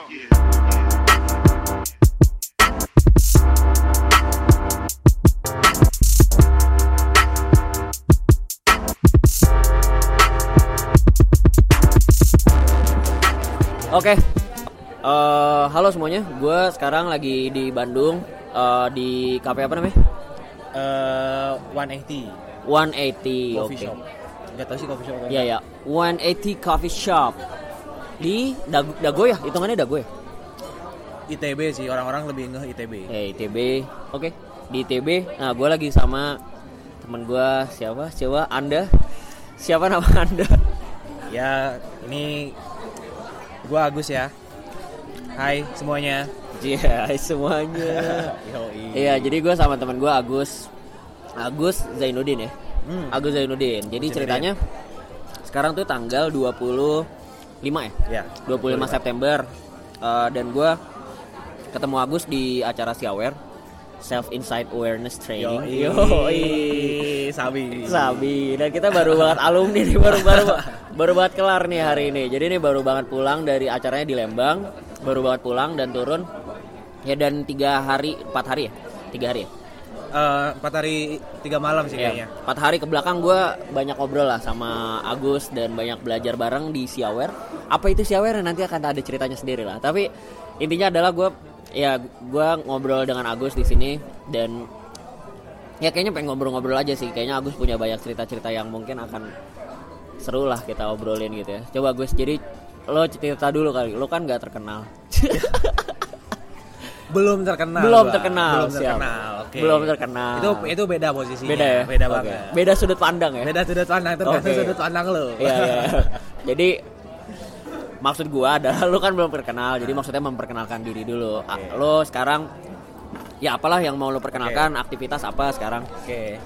Oke. Eh, halo semuanya. Gue sekarang lagi di Bandung eh, di kafe apa namanya? Eh, 180 180. coffee Oke. shop. Gak tau sih coffee shop. Iya ya. 180 Coffee Shop di Dago, Dago ya? Hitungannya Dago ya? ITB sih orang-orang lebih ngeh ITB. Eh, ITB. Oke. Di ITB. Nah, gue lagi sama temen gue siapa? Siapa? Anda? Siapa nama Anda? Ya, ini gua Agus ya. Hai semuanya. Iya, semuanya. Yoi. Iya, jadi gue sama teman gue Agus, Agus Zainuddin ya. Hmm. Agus Zainuddin. Jadi Zainuddin. ceritanya sekarang tuh tanggal 25 ya. Ya. 25 September Eh, dan gue ketemu Agus di acara Siawer Self Insight Awareness Training. Yoi. Sabi. Sabi dan kita baru banget alumni nih baru baru baru banget kelar nih hari ini. Jadi ini baru banget pulang dari acaranya di Lembang, baru banget pulang dan turun ya dan tiga hari empat hari ya tiga hari ya Eh, empat hari tiga malam sih Iya, kayaknya. empat hari ke belakang gue banyak ngobrol lah sama Agus dan banyak belajar bareng di Siawer. Apa itu Siawer nanti akan ada ceritanya sendiri lah. Tapi intinya adalah gue ya gue ngobrol dengan Agus di sini dan ya kayaknya pengen ngobrol-ngobrol aja sih. Kayaknya Agus punya banyak cerita-cerita yang mungkin akan seru lah kita obrolin gitu ya. Coba Gus, jadi lo cerita dulu kali. Lo kan gak terkenal. Belum terkenal. Belum terkenal, Belum siap. terkenal. Oke. Belum terkenal. Itu itu beda posisinya. Beda ya? Beda Oke. banget. Beda sudut pandang ya. Beda sudut pandang tergantung Oke. sudut pandang lo. Iya, iya. Jadi maksud gua adalah lu kan belum terkenal, jadi maksudnya memperkenalkan diri dulu. Oke. Lu sekarang ya apalah yang mau lu perkenalkan, aktivitas apa sekarang? Oke.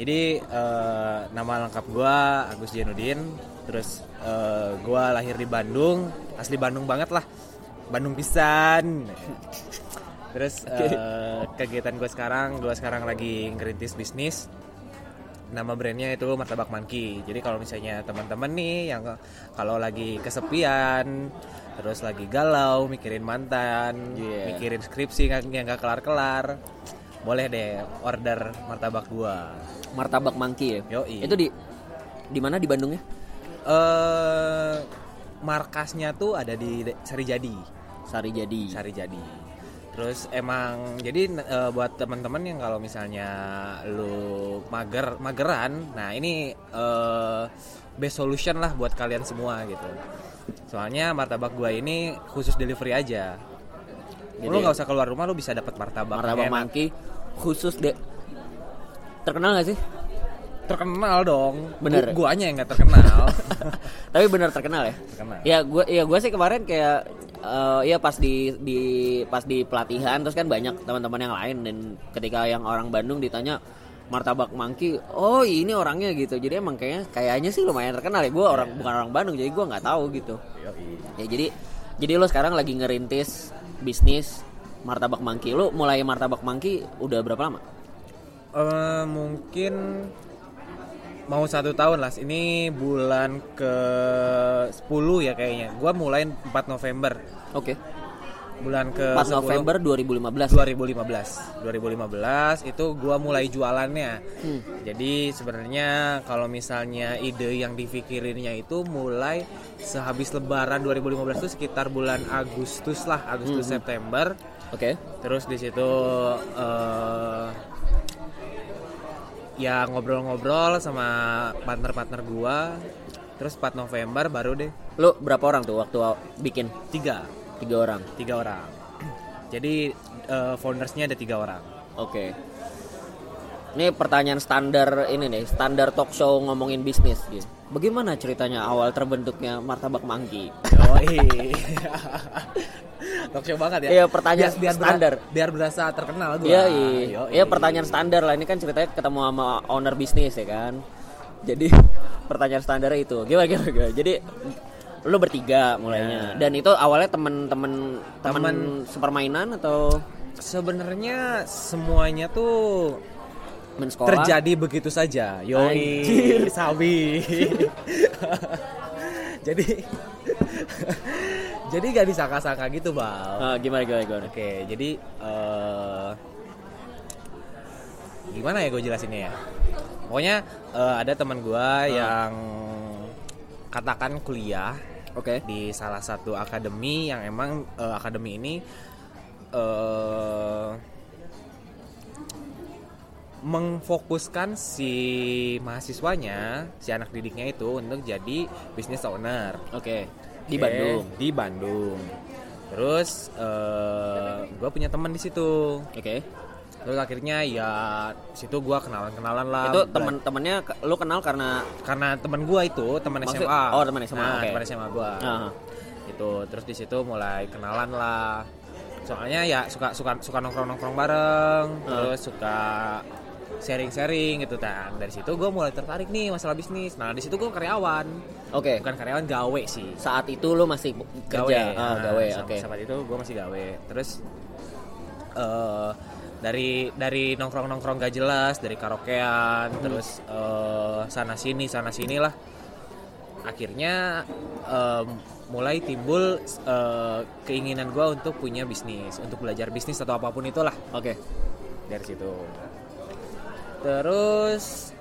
Jadi eh, nama lengkap gua Agus Jenudin. Terus eh, gua lahir di Bandung, asli Bandung banget lah. Bandung pisan. Terus eh, kegiatan gue sekarang, gue sekarang lagi ngerintis bisnis. Nama brandnya itu Martabak Monkey. Jadi kalau misalnya teman-teman nih yang kalau lagi kesepian, terus lagi galau, mikirin mantan, Iya. mikirin skripsi nggak- yang gak kelar-kelar, boleh deh order martabak gua. Martabak Monkey ya. Yoi. Itu di di mana di Bandung ya? Eh markasnya tuh ada di De- Sarijadi. Sari Jadi. Sarijadi. Terus emang jadi eh, buat teman-teman yang kalau misalnya lu mager mageran, nah ini eh, best solution lah buat kalian semua gitu. Soalnya martabak gua ini khusus delivery aja. Gitu lu nggak usah keluar rumah lu bisa dapat martabak. Martabak enak. Khusus deh. Terkenal gak sih? Terkenal dong. Bener. Gu- guanya yang nggak terkenal. Tapi benar terkenal ya. terkenal. Ya gua ya gua sih kemarin kayak eh, ya pas di di pas di pelatihan terus kan banyak teman-teman yang lain dan ketika yang orang Bandung ditanya martabak mangki, oh ini orangnya gitu. Jadi emang kayaknya kayaknya sih lumayan terkenal ya. Gua orang bukan orang Bandung jadi gua nggak tahu gitu. Ya jadi jadi lo sekarang lagi ngerintis bisnis martabak mangki. Lo mulai martabak mangki udah berapa lama? Eh, mungkin mau satu tahun lah. Ini bulan ke 10 ya kayaknya. Gua mulai 4 November. Oke. Bulan ke 4 10 November 2015. 2015. 2015 itu gua mulai jualannya. Hmm. Jadi sebenarnya kalau misalnya ide yang dipikirinnya itu mulai sehabis lebaran 2015 itu sekitar bulan Agustus lah, Agustus Hmm. September. Oke. Terus di situ eh, ya ngobrol-ngobrol sama partner-partner gua. Terus 4 November baru deh Lo berapa orang tuh waktu bikin? tiga Tiga orang. tiga orang. Jadi eh, foundersnya ada tiga orang. Oke. Ini pertanyaan standar ini nih, standar talk show ngomongin bisnis gitu. Bagaimana ceritanya awal terbentuknya martabak mangki? Yoi. Talk show banget ya. Iya, pertanyaan biar, standar. Biar, biar berasa terkenal gua. Iya, iya. Yoi. Iya, pertanyaan standar lah. Ini kan ceritanya ketemu sama owner bisnis ya kan. Jadi pertanyaan standar itu. Gimana gimana, gimana? Jadi lu bertiga mulainya. Dan itu awalnya temen-temen temen Temen. sepermainan atau Sebenarnya semuanya tuh temen sekolah? terjadi begitu saja. Yoi, Anjir. sabi. jadi jadi gak disangka-sangka gitu bal Ah, gimana gimana gimana? Oke, jadi eh gimana ya gue jelasinnya ya? Pokoknya eh, ada teman gue yang katakan kuliah Oke. di salah satu akademi yang emang eh, akademi ini eh mengfokuskan si mahasiswanya, si anak didiknya itu untuk jadi business owner. Oke. Di Oke, Bandung. Di Bandung. Terus gue punya teman di situ. Oke. Terus akhirnya ya situ gue kenalan-kenalan lah. Itu ke- lu kenal karena karena teman gue itu teman SMA. oh, teman SMA, Nah, oke. teman SMA gue. Ah. Itu terus di situ mulai kenalan lah. Soalnya ya suka suka suka nongkrong-nongkrong bareng, Ah. terus suka sharing-sharing gitu kan. Dari situ gue mulai tertarik nih masalah bisnis. Nah di situ gue karyawan, Oke. bukan karyawan gawe sih. Saat itu lu masih gawe kerja. Ah, Nah, gawe. sama- Oke. saat itu gue masih gawe terus eh dari dari nongkrong nongkrong gak jelas dari karaokean Hmm. terus eh, sana sini sana sini lah akhirnya em, mulai timbul eh, keinginan gue untuk punya bisnis untuk belajar bisnis atau apa pun itulah Oke. dari situ terus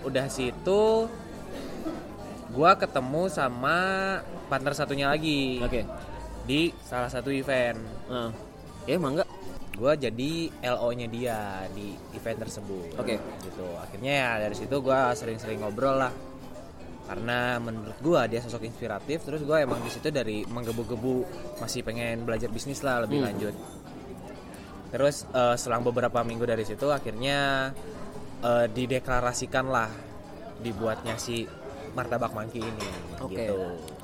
udah situ gua ketemu sama partner satunya lagi Oke. di salah satu event Ah. Ya emang enggak? gua jadi LO nya dia di event tersebut Oke. gitu akhirnya ya dari situ gua sering-sering ngobrol lah karena menurut gua dia sosok inspiratif terus gua emang di situ dari menggebu-gebu masih pengen belajar bisnis lah lebih Hmm. lanjut terus eh, selang beberapa minggu dari situ akhirnya eh, dideklarasikan lah dibuatnya si martabak mangki ini Oke. gitu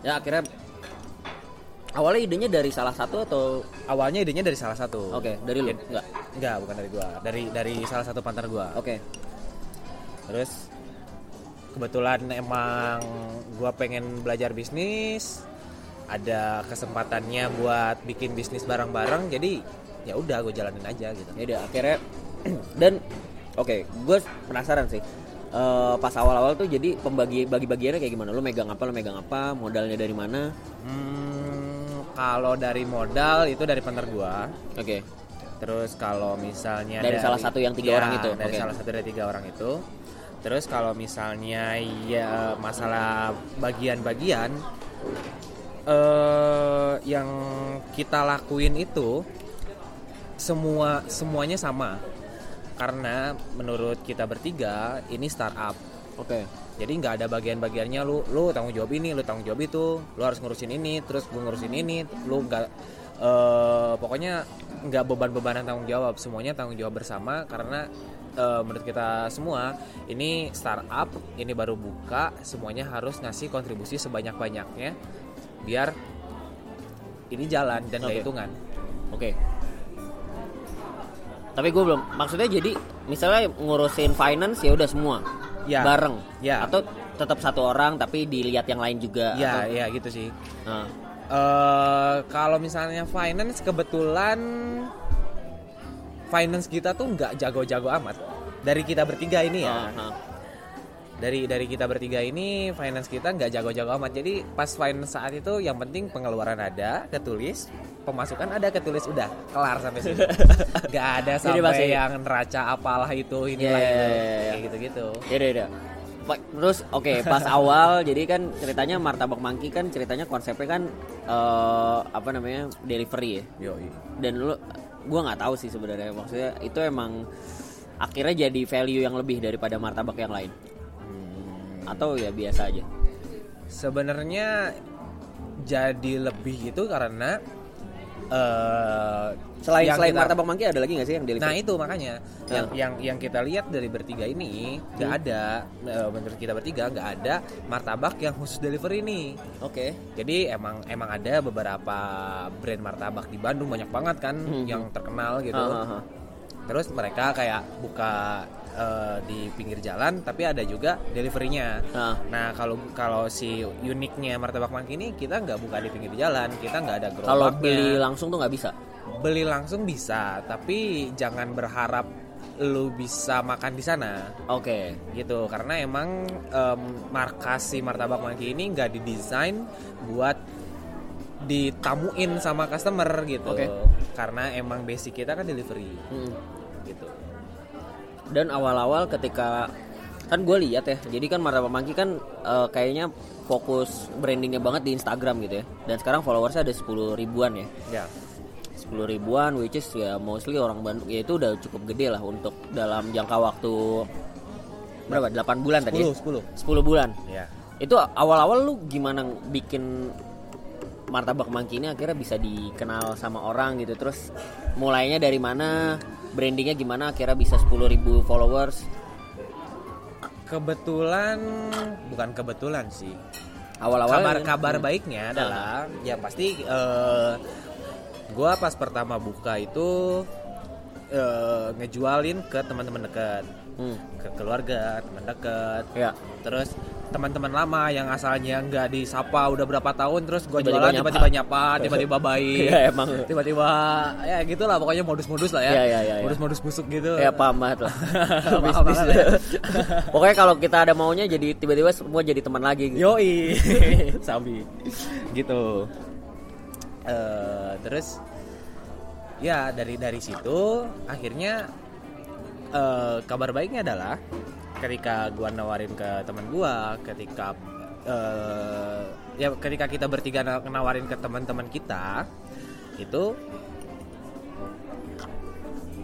Ya akhirnya awalnya idenya dari salah satu atau awalnya idenya dari salah satu Oke, dari lu? Ya, Enggak. enggak bukan dari gua dari dari salah satu partner gua Oke. Terus kebetulan emang gua pengen belajar bisnis, ada kesempatannya buat bikin bisnis bareng-bareng, jadi ya udah gue jalanin aja gitu. Ya udah akhirnya dan oke, gue penasaran sih. Eh, pas awal-awal tuh jadi pembagi bagi bagiannya kayak gimana? Lu megang apa? Lu megang apa? Modalnya dari mana? Hmm, kalau dari modal itu dari partner gua. Oke. Terus kalau misalnya Dari salah satu yang tiga Ya, orang itu, dari oke. salah satu dari tiga orang itu. Terus kalau misalnya ya masalah bagian-bagian eh yang kita lakuin itu semua semuanya sama. Karena menurut kita bertiga ini startup. Oke. Jadi nggak ada bagian-bagiannya lu lu tanggung jawab ini, lu tanggung jawab itu, lu harus ngurusin ini, terus gue ngurusin ini, lu nggak eh, pokoknya nggak beban-bebanan tanggung jawab, semuanya tanggung jawab bersama karena eh, menurut kita semua ini startup, ini baru buka, semuanya harus ngasih kontribusi sebanyak-banyaknya biar ini jalan dan Oke. gak hitungan. Oke. Tapi gue belum maksudnya jadi misalnya ngurusin finance ya udah semua Ya. bareng Ya. atau tetap satu orang tapi dilihat yang lain juga Ya, atau- ya gitu sih. Nah, eh kalau misalnya finance kebetulan finance kita tuh nggak jago-jago amat dari kita bertiga ini ya ah, ah. Dari dari kita bertiga ini finance kita nggak jago-jago amat jadi pas finance saat itu yang penting pengeluaran ada ketulis pemasukan ada ketulis udah kelar sampai sini nggak ada sampai masih- yang neraca apalah itu inilah Iya, itu iya, iya, iya. kayak gitu-gitu Ya udah, udah. Pa- Terus oke pas awal jadi kan ceritanya martabak mangki kan ceritanya konsepnya kan eh, apa namanya delivery ya. Yoi. Dan lu gua nggak tahu sih sebenarnya maksudnya itu emang akhirnya jadi value yang lebih daripada martabak yang lain atau ya biasa aja. sebenarnya jadi lebih itu karena eh Selain yang selain kita- martabak mangki ada lagi nggak sih yang delivery? Nah itu makanya yang Nah. yang yang kita lihat dari bertiga ini nggak Hmm. ada eh, menurut kita bertiga nggak ada martabak yang khusus delivery ini. Oke. Jadi emang emang ada beberapa brand martabak di Bandung banyak banget kan Hmm. yang terkenal gitu. Ah, ah, ah. Terus mereka kayak buka eh, di pinggir jalan tapi ada juga deliverynya. Ah. Nah kalau kalau si uniknya martabak mangki ini kita nggak buka di pinggir jalan, kita nggak ada gerobaknya. Kalau beli langsung tuh nggak bisa. beli langsung bisa, tapi jangan berharap lu bisa makan di sana Oke. gitu karena emang em, markas si martabak mangki ini nggak didesain buat ditamuin sama customer gitu. Oke. Karena emang basic kita kan delivery Mm. Dan awal-awal ketika kan gue lihat ya, jadi kan Martabak Mangki kan eh, kayaknya fokus brandingnya banget di Instagram gitu ya. Dan sekarang followersnya ada 10 ribuan ya. Ya. 10 ribuan which is ya mostly orang Bandung ya itu udah cukup gede lah untuk dalam jangka waktu berapa 8 bulan tadi 10 ya? 10. 10 bulan Ya. itu awal-awal lu gimana bikin martabak mangki ini akhirnya bisa dikenal sama orang gitu terus mulainya dari mana brandingnya gimana akhirnya bisa 10.000 followers Kebetulan bukan kebetulan sih. awal-awal kabar ya? kabar Hmm. baiknya adalah ya pasti eh, gua pas pertama buka itu eh, ngejualin ke teman-teman dekat Hmm. ke keluarga teman dekat ya terus teman-teman lama yang asalnya nggak disapa udah berapa tahun terus Tiba-tiba jualan tiba-tiba nyapa tiba-tiba baik Iya, emang. tiba-tiba ya gitulah pokoknya modus-modus lah ya iya, iya, iya. modus-modus busuk gitu ya paham banget lah Paham banget ya. pokoknya kalau kita ada maunya jadi tiba-tiba semua jadi teman lagi gitu. Yoi, sabi, gitu. Eh, terus, ya dari dari situ akhirnya eh, kabar baiknya adalah ketika gua nawarin ke teman gua, ketika eh, ya ketika kita bertiga na- nawarin ke teman-teman kita, itu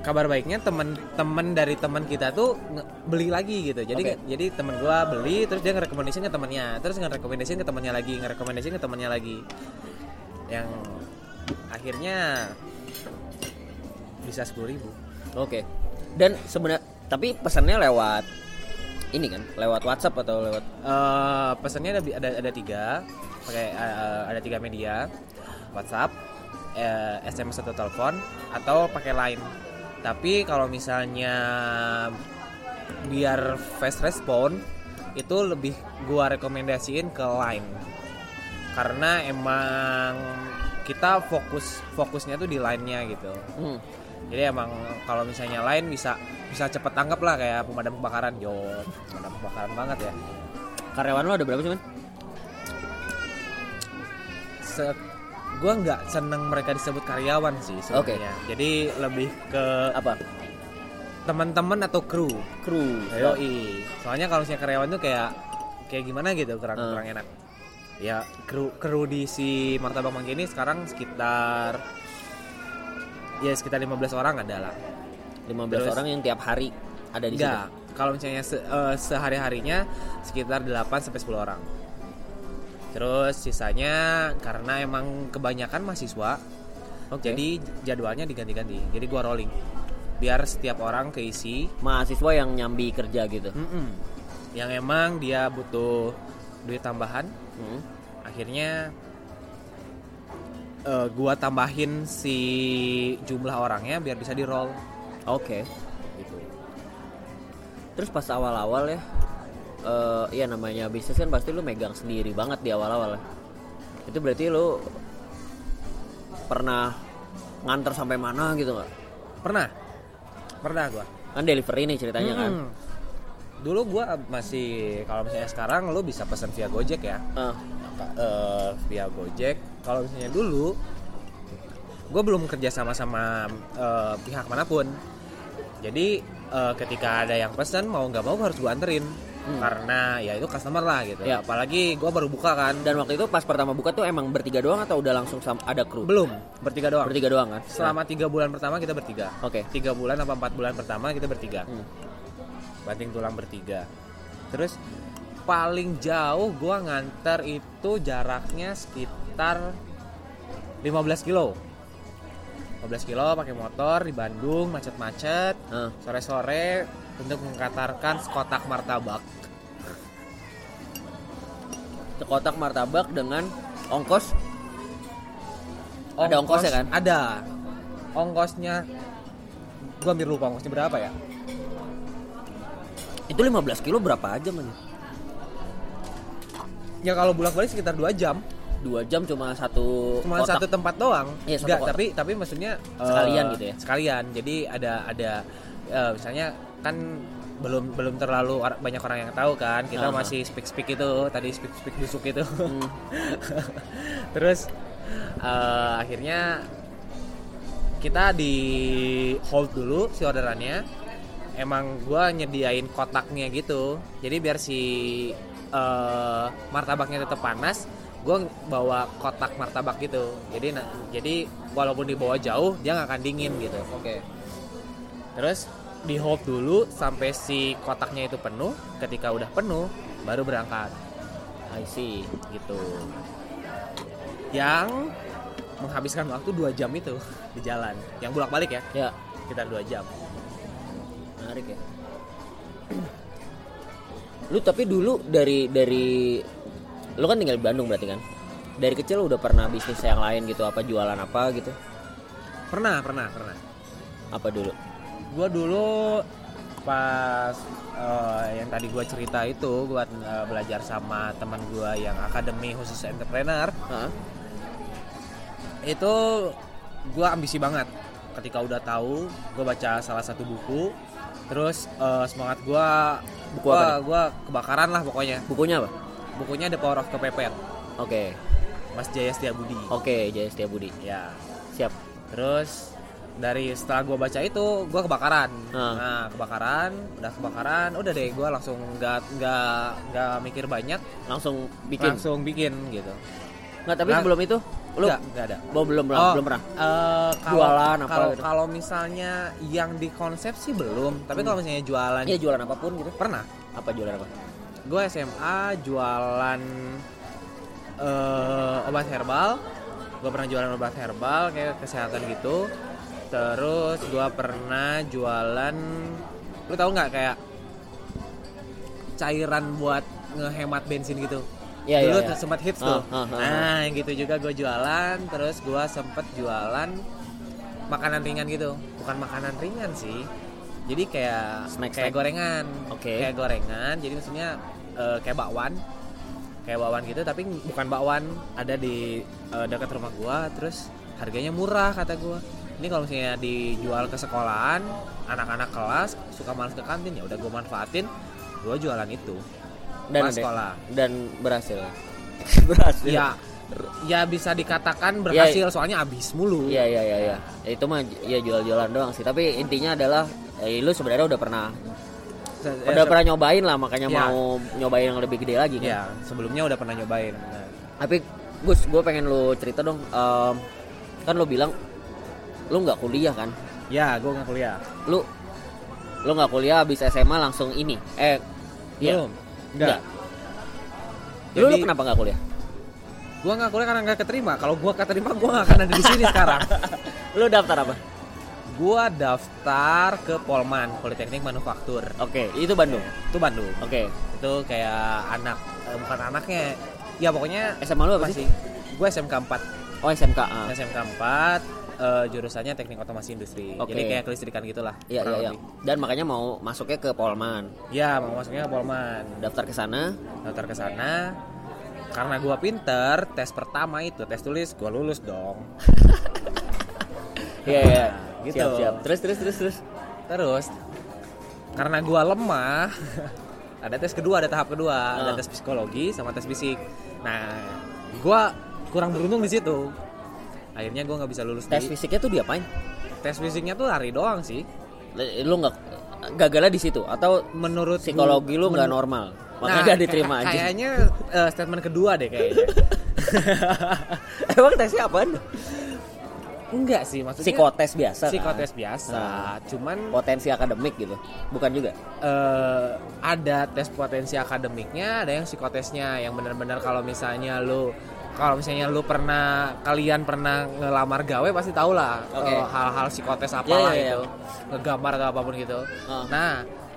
kabar baiknya temen-temen dari teman kita tuh beli lagi gitu jadi Oke. jadi temen gua beli terus dia ngerekomendasiin ke temennya terus ngerekomendasiin ke temennya lagi ngerekomendasiin ke temennya lagi yang akhirnya bisa sepuluh ribu Oke. Dan sebenarnya tapi pesannya lewat ini kan, lewat WhatsApp atau lewat Eh, pesannya ada ada ada tiga. Pakai eh, ada tiga media. WhatsApp eh, SMS atau telepon atau pakai Line. Tapi kalau misalnya biar fast respon itu lebih gua rekomendasiin ke Line. Karena emang kita fokus fokusnya tuh di line-nya gitu. Hmm, jadi emang kalau misalnya lain bisa bisa cepet tanggap lah kayak pemadam kebakaran yo pemadam kebakaran banget ya karyawan lo ada berapa sih, Man? se gue nggak seneng mereka disebut karyawan sih sebenarnya jadi lebih ke Apa? teman-teman atau kru Kru. Yoi. soalnya kalau misalnya karyawan tuh kayak kayak gimana gitu kurang Hmm. kurang enak ya kru kru di si martabak mangga ini sekarang sekitar ya sekitar 15 orang adalah 15 Terus? orang yang tiap hari ada di enggak kalau misalnya se- eh, sehari-harinya sekitar 8 sampai 10 orang terus sisanya karena emang kebanyakan mahasiswa Oke. jadi jadwalnya diganti-ganti jadi gua rolling biar setiap orang keisi situ. mahasiswa yang nyambi kerja gitu. Mm-mm. yang emang dia butuh duit tambahan Hmm. akhirnya eh, gua tambahin si jumlah orangnya biar bisa di roll Oke. gitu Terus pas awal-awal ya eh ya namanya bisnis kan pasti lu megang sendiri banget di awal-awal. ya. Itu berarti lu pernah nganter sampai mana gitu nggak? pernah pernah gua Kan delivery nih ceritanya kan. Hmm. dulu gua masih kalau misalnya sekarang lu bisa pesan via Gojek ya Eh, Eh, via Gojek kalau misalnya dulu gue belum kerja sama sama eh, pihak mana pun jadi eh, ketika ada yang pesan mau nggak mau harus gue anterin karena ya itu customer lah gitu Ya. apalagi gue baru buka kan dan waktu itu pas pertama buka tuh emang bertiga doang atau udah langsung sam- ada kru? belum bertiga doang Bertiga doang kan? selama tiga bulan pertama kita bertiga Oke. tiga bulan apa empat bulan pertama kita bertiga Hmm. banting tulang bertiga terus paling jauh gua nganter itu jaraknya sekitar 15 kilo 15 kilo pakai motor di Bandung macet-macet Ah. sore-sore untuk mengkatarkan sekotak martabak Sekotak martabak dengan ongkos Ada ongkosnya kan? ada ongkosnya gua hampir lupa ongkosnya berapa ya itu 15 kilo berapa aja man? Ya kalau bolak balik sekitar 2 jam Dua jam cuma satu cuma kotak. satu tempat doang Iya, satu Nggak, kotak. tapi tapi maksudnya Sekalian gitu ya? sekalian jadi ada ada eh, misalnya kan belum belum terlalu or- banyak orang yang tahu kan kita Aha. masih speak speak itu tadi speak speak busuk itu Hmm. terus Eh, akhirnya kita di hold dulu si orderannya emang gua nyediain kotaknya gitu jadi biar si eh, martabaknya tetap panas gue bawa kotak martabak gitu. Jadi na- jadi walaupun dibawa jauh dia nggak akan dingin gitu. Oke. terus di hold dulu sampai si kotaknya itu penuh. Ketika udah penuh baru berangkat. I see. gitu. Yang menghabiskan waktu dua jam itu di jalan. Yang bolak balik ya? Ya, sekitar dua jam. Menarik ya. Lu tapi dulu dari dari lu kan tinggal di Bandung berarti kan? Dari kecil udah pernah bisnis yang lain gitu apa jualan apa gitu? pernah pernah pernah Apa dulu? gua dulu pas eh, yang tadi gua cerita itu gua eh, belajar sama teman gua yang akademi khusus entrepreneur Hah? itu gua ambisi banget ketika udah tahu gua baca salah satu buku terus eh, semangat gua Buku gua, apa nih? gua kebakaran lah pokoknya Bukunya apa? bukunya The Power of Kepepet Oke. Mas Jaya Setiabudi Oke, Jaya Setiabudi. ya Siap. terus dari setelah gua baca itu gua kebakaran Ah. nah kebakaran udah kebakaran udah deh gua langsung nggak nggak nggak mikir banyak Langsung bikin. langsung bikin gitu Nggak, tapi Nah, sebelum itu lu nggak nggak ada belum belum belum, Oh, belum pernah. eh, kalau- Jualan apa kalau gitu? kalau misalnya yang di konsep sih belum tapi kalau misalnya jualan Iya jualan apa pun gitu. pernah Apa jualan apa? gue SMA jualan eh, obat herbal gue pernah jualan obat herbal kayak kesehatan gitu terus gue pernah jualan lu tahu nggak kayak cairan buat ngehemat bensin gitu Iya, dulu iya. tuh sempat hits Ah, tuh. ah, ah, nah yang gitu juga gue jualan terus gue sempet jualan makanan ringan gitu. Bukan makanan ringan sih. Jadi kayak Snack, kayak snack. gorengan. Oke. kayak gorengan. Jadi maksudnya eh, kayak bakwan. Kayak bakwan gitu tapi bukan bakwan. Ada di eh, dekat rumah gua terus harganya murah kata gua. Ini kalau misalnya dijual ke sekolahan anak-anak kelas suka malas ke kantin ya udah gua manfaatin gua jualan itu Dan ada- sekolah dan berhasil. berhasil. ya ya bisa dikatakan berhasil soalnya habis mulu Iya iya iya iya. Itu mah ya jual-jualan doang sih. Tapi intinya adalah eh, lu sebenarnya udah pernah Se- udah ya, pernah nyobain lah makanya Iya. mau nyobain yang lebih gede lagi kan. ya sebelumnya udah pernah nyobain Nah, Tapi Gus, gue pengen lu cerita dong. em, kan lu bilang lu nggak kuliah kan? ya gua nggak kuliah Lu lu nggak kuliah habis SMA langsung ini. Eh, iya. belum enggak Lu, lu Jadi- kenapa nggak kuliah? gua nggak kuliah karena nggak keterima kalau gua keterima gua nggak akan ada di sini sekarang Lu daftar apa? gua daftar ke Polman Politeknik Manufaktur Oke, itu Bandung. itu Bandung Oke. itu kayak anak eh, bukan anaknya ya pokoknya SMA lu apa sih? gue SMK 4 Oh, SMK. ah. SMK 4 eh, jurusannya teknik otomasi industri Oke. jadi kayak kelistrikan gitulah Iya iya iya. Dan makanya mau masuknya ke Polman. ya mau masuknya ke Polman Daftar ke sana. daftar ke sana karena gua pinter tes pertama itu tes tulis gua lulus dong Iya iya. gitu. Siap siap. Terus terus terus terus. Terus karena gua lemah, ada tes kedua, ada tahap kedua, ada Ah. tes psikologi sama tes fisik. Nah, gua kurang beruntung di situ. Akhirnya gua nggak bisa lulus Tes di fisiknya tuh diapain? tes fisiknya tuh lari doang sih. Lu nggak gagalnya di situ atau Menurut psikologi lu nggak normal? Nah, Makanya nggak diterima kayak- aja. Kayaknya eh, statement kedua deh kayaknya. Emang tesnya apaan? Enggak sih, maksudnya Psikotes biasa. kan? psikotes biasa. Nah. Cuman Potensi akademik gitu. Bukan juga. eh, ada tes potensi akademiknya, ada yang psikotesnya yang benar-benar kalau misalnya lu kalau misalnya lu pernah kalian pernah ngelamar gawe pasti tau lah eh, hal-hal psikotes apalah Iya, iya, itu ngegambar atau apa pun gitu. Ah. Nah,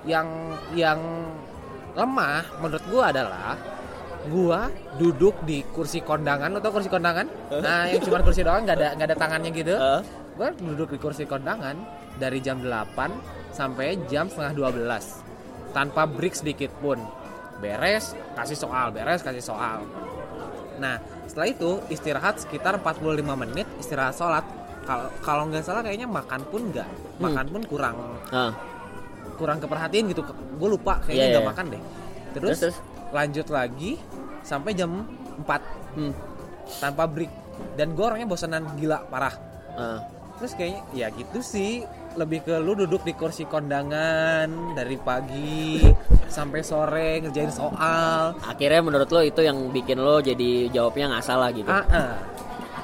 yang yang lemah menurut gua adalah gua duduk di kursi kondangan, lo tau kursi kondangan? Nah, yang cuma kursi doang nggak ada nggak ada tangannya gitu. Eh? Gue duduk di kursi kondangan dari jam 8 sampai jam setengah 12 tanpa break sedikit pun. Beres, kasih soal, beres, kasih soal. Nah, setelah itu istirahat sekitar 45 menit, istirahat sholat. Kalau kalau nggak salah kayaknya makan pun nggak, makan pun kurang Ah. kurang keperhatiin gitu. Gue lupa kayaknya Iya, nggak iya. makan deh. Terus, Terus, terus? lanjut lagi sampai jam 4 Hmm. tanpa break dan gue orangnya bosanan gila parah Ah. terus kayaknya ya gitu sih lebih ke lu duduk di kursi kondangan dari pagi sampai sore ngerjain soal. Akhirnya menurut lo itu yang bikin lo jadi jawabnya nggak salah gitu? Ah, ah.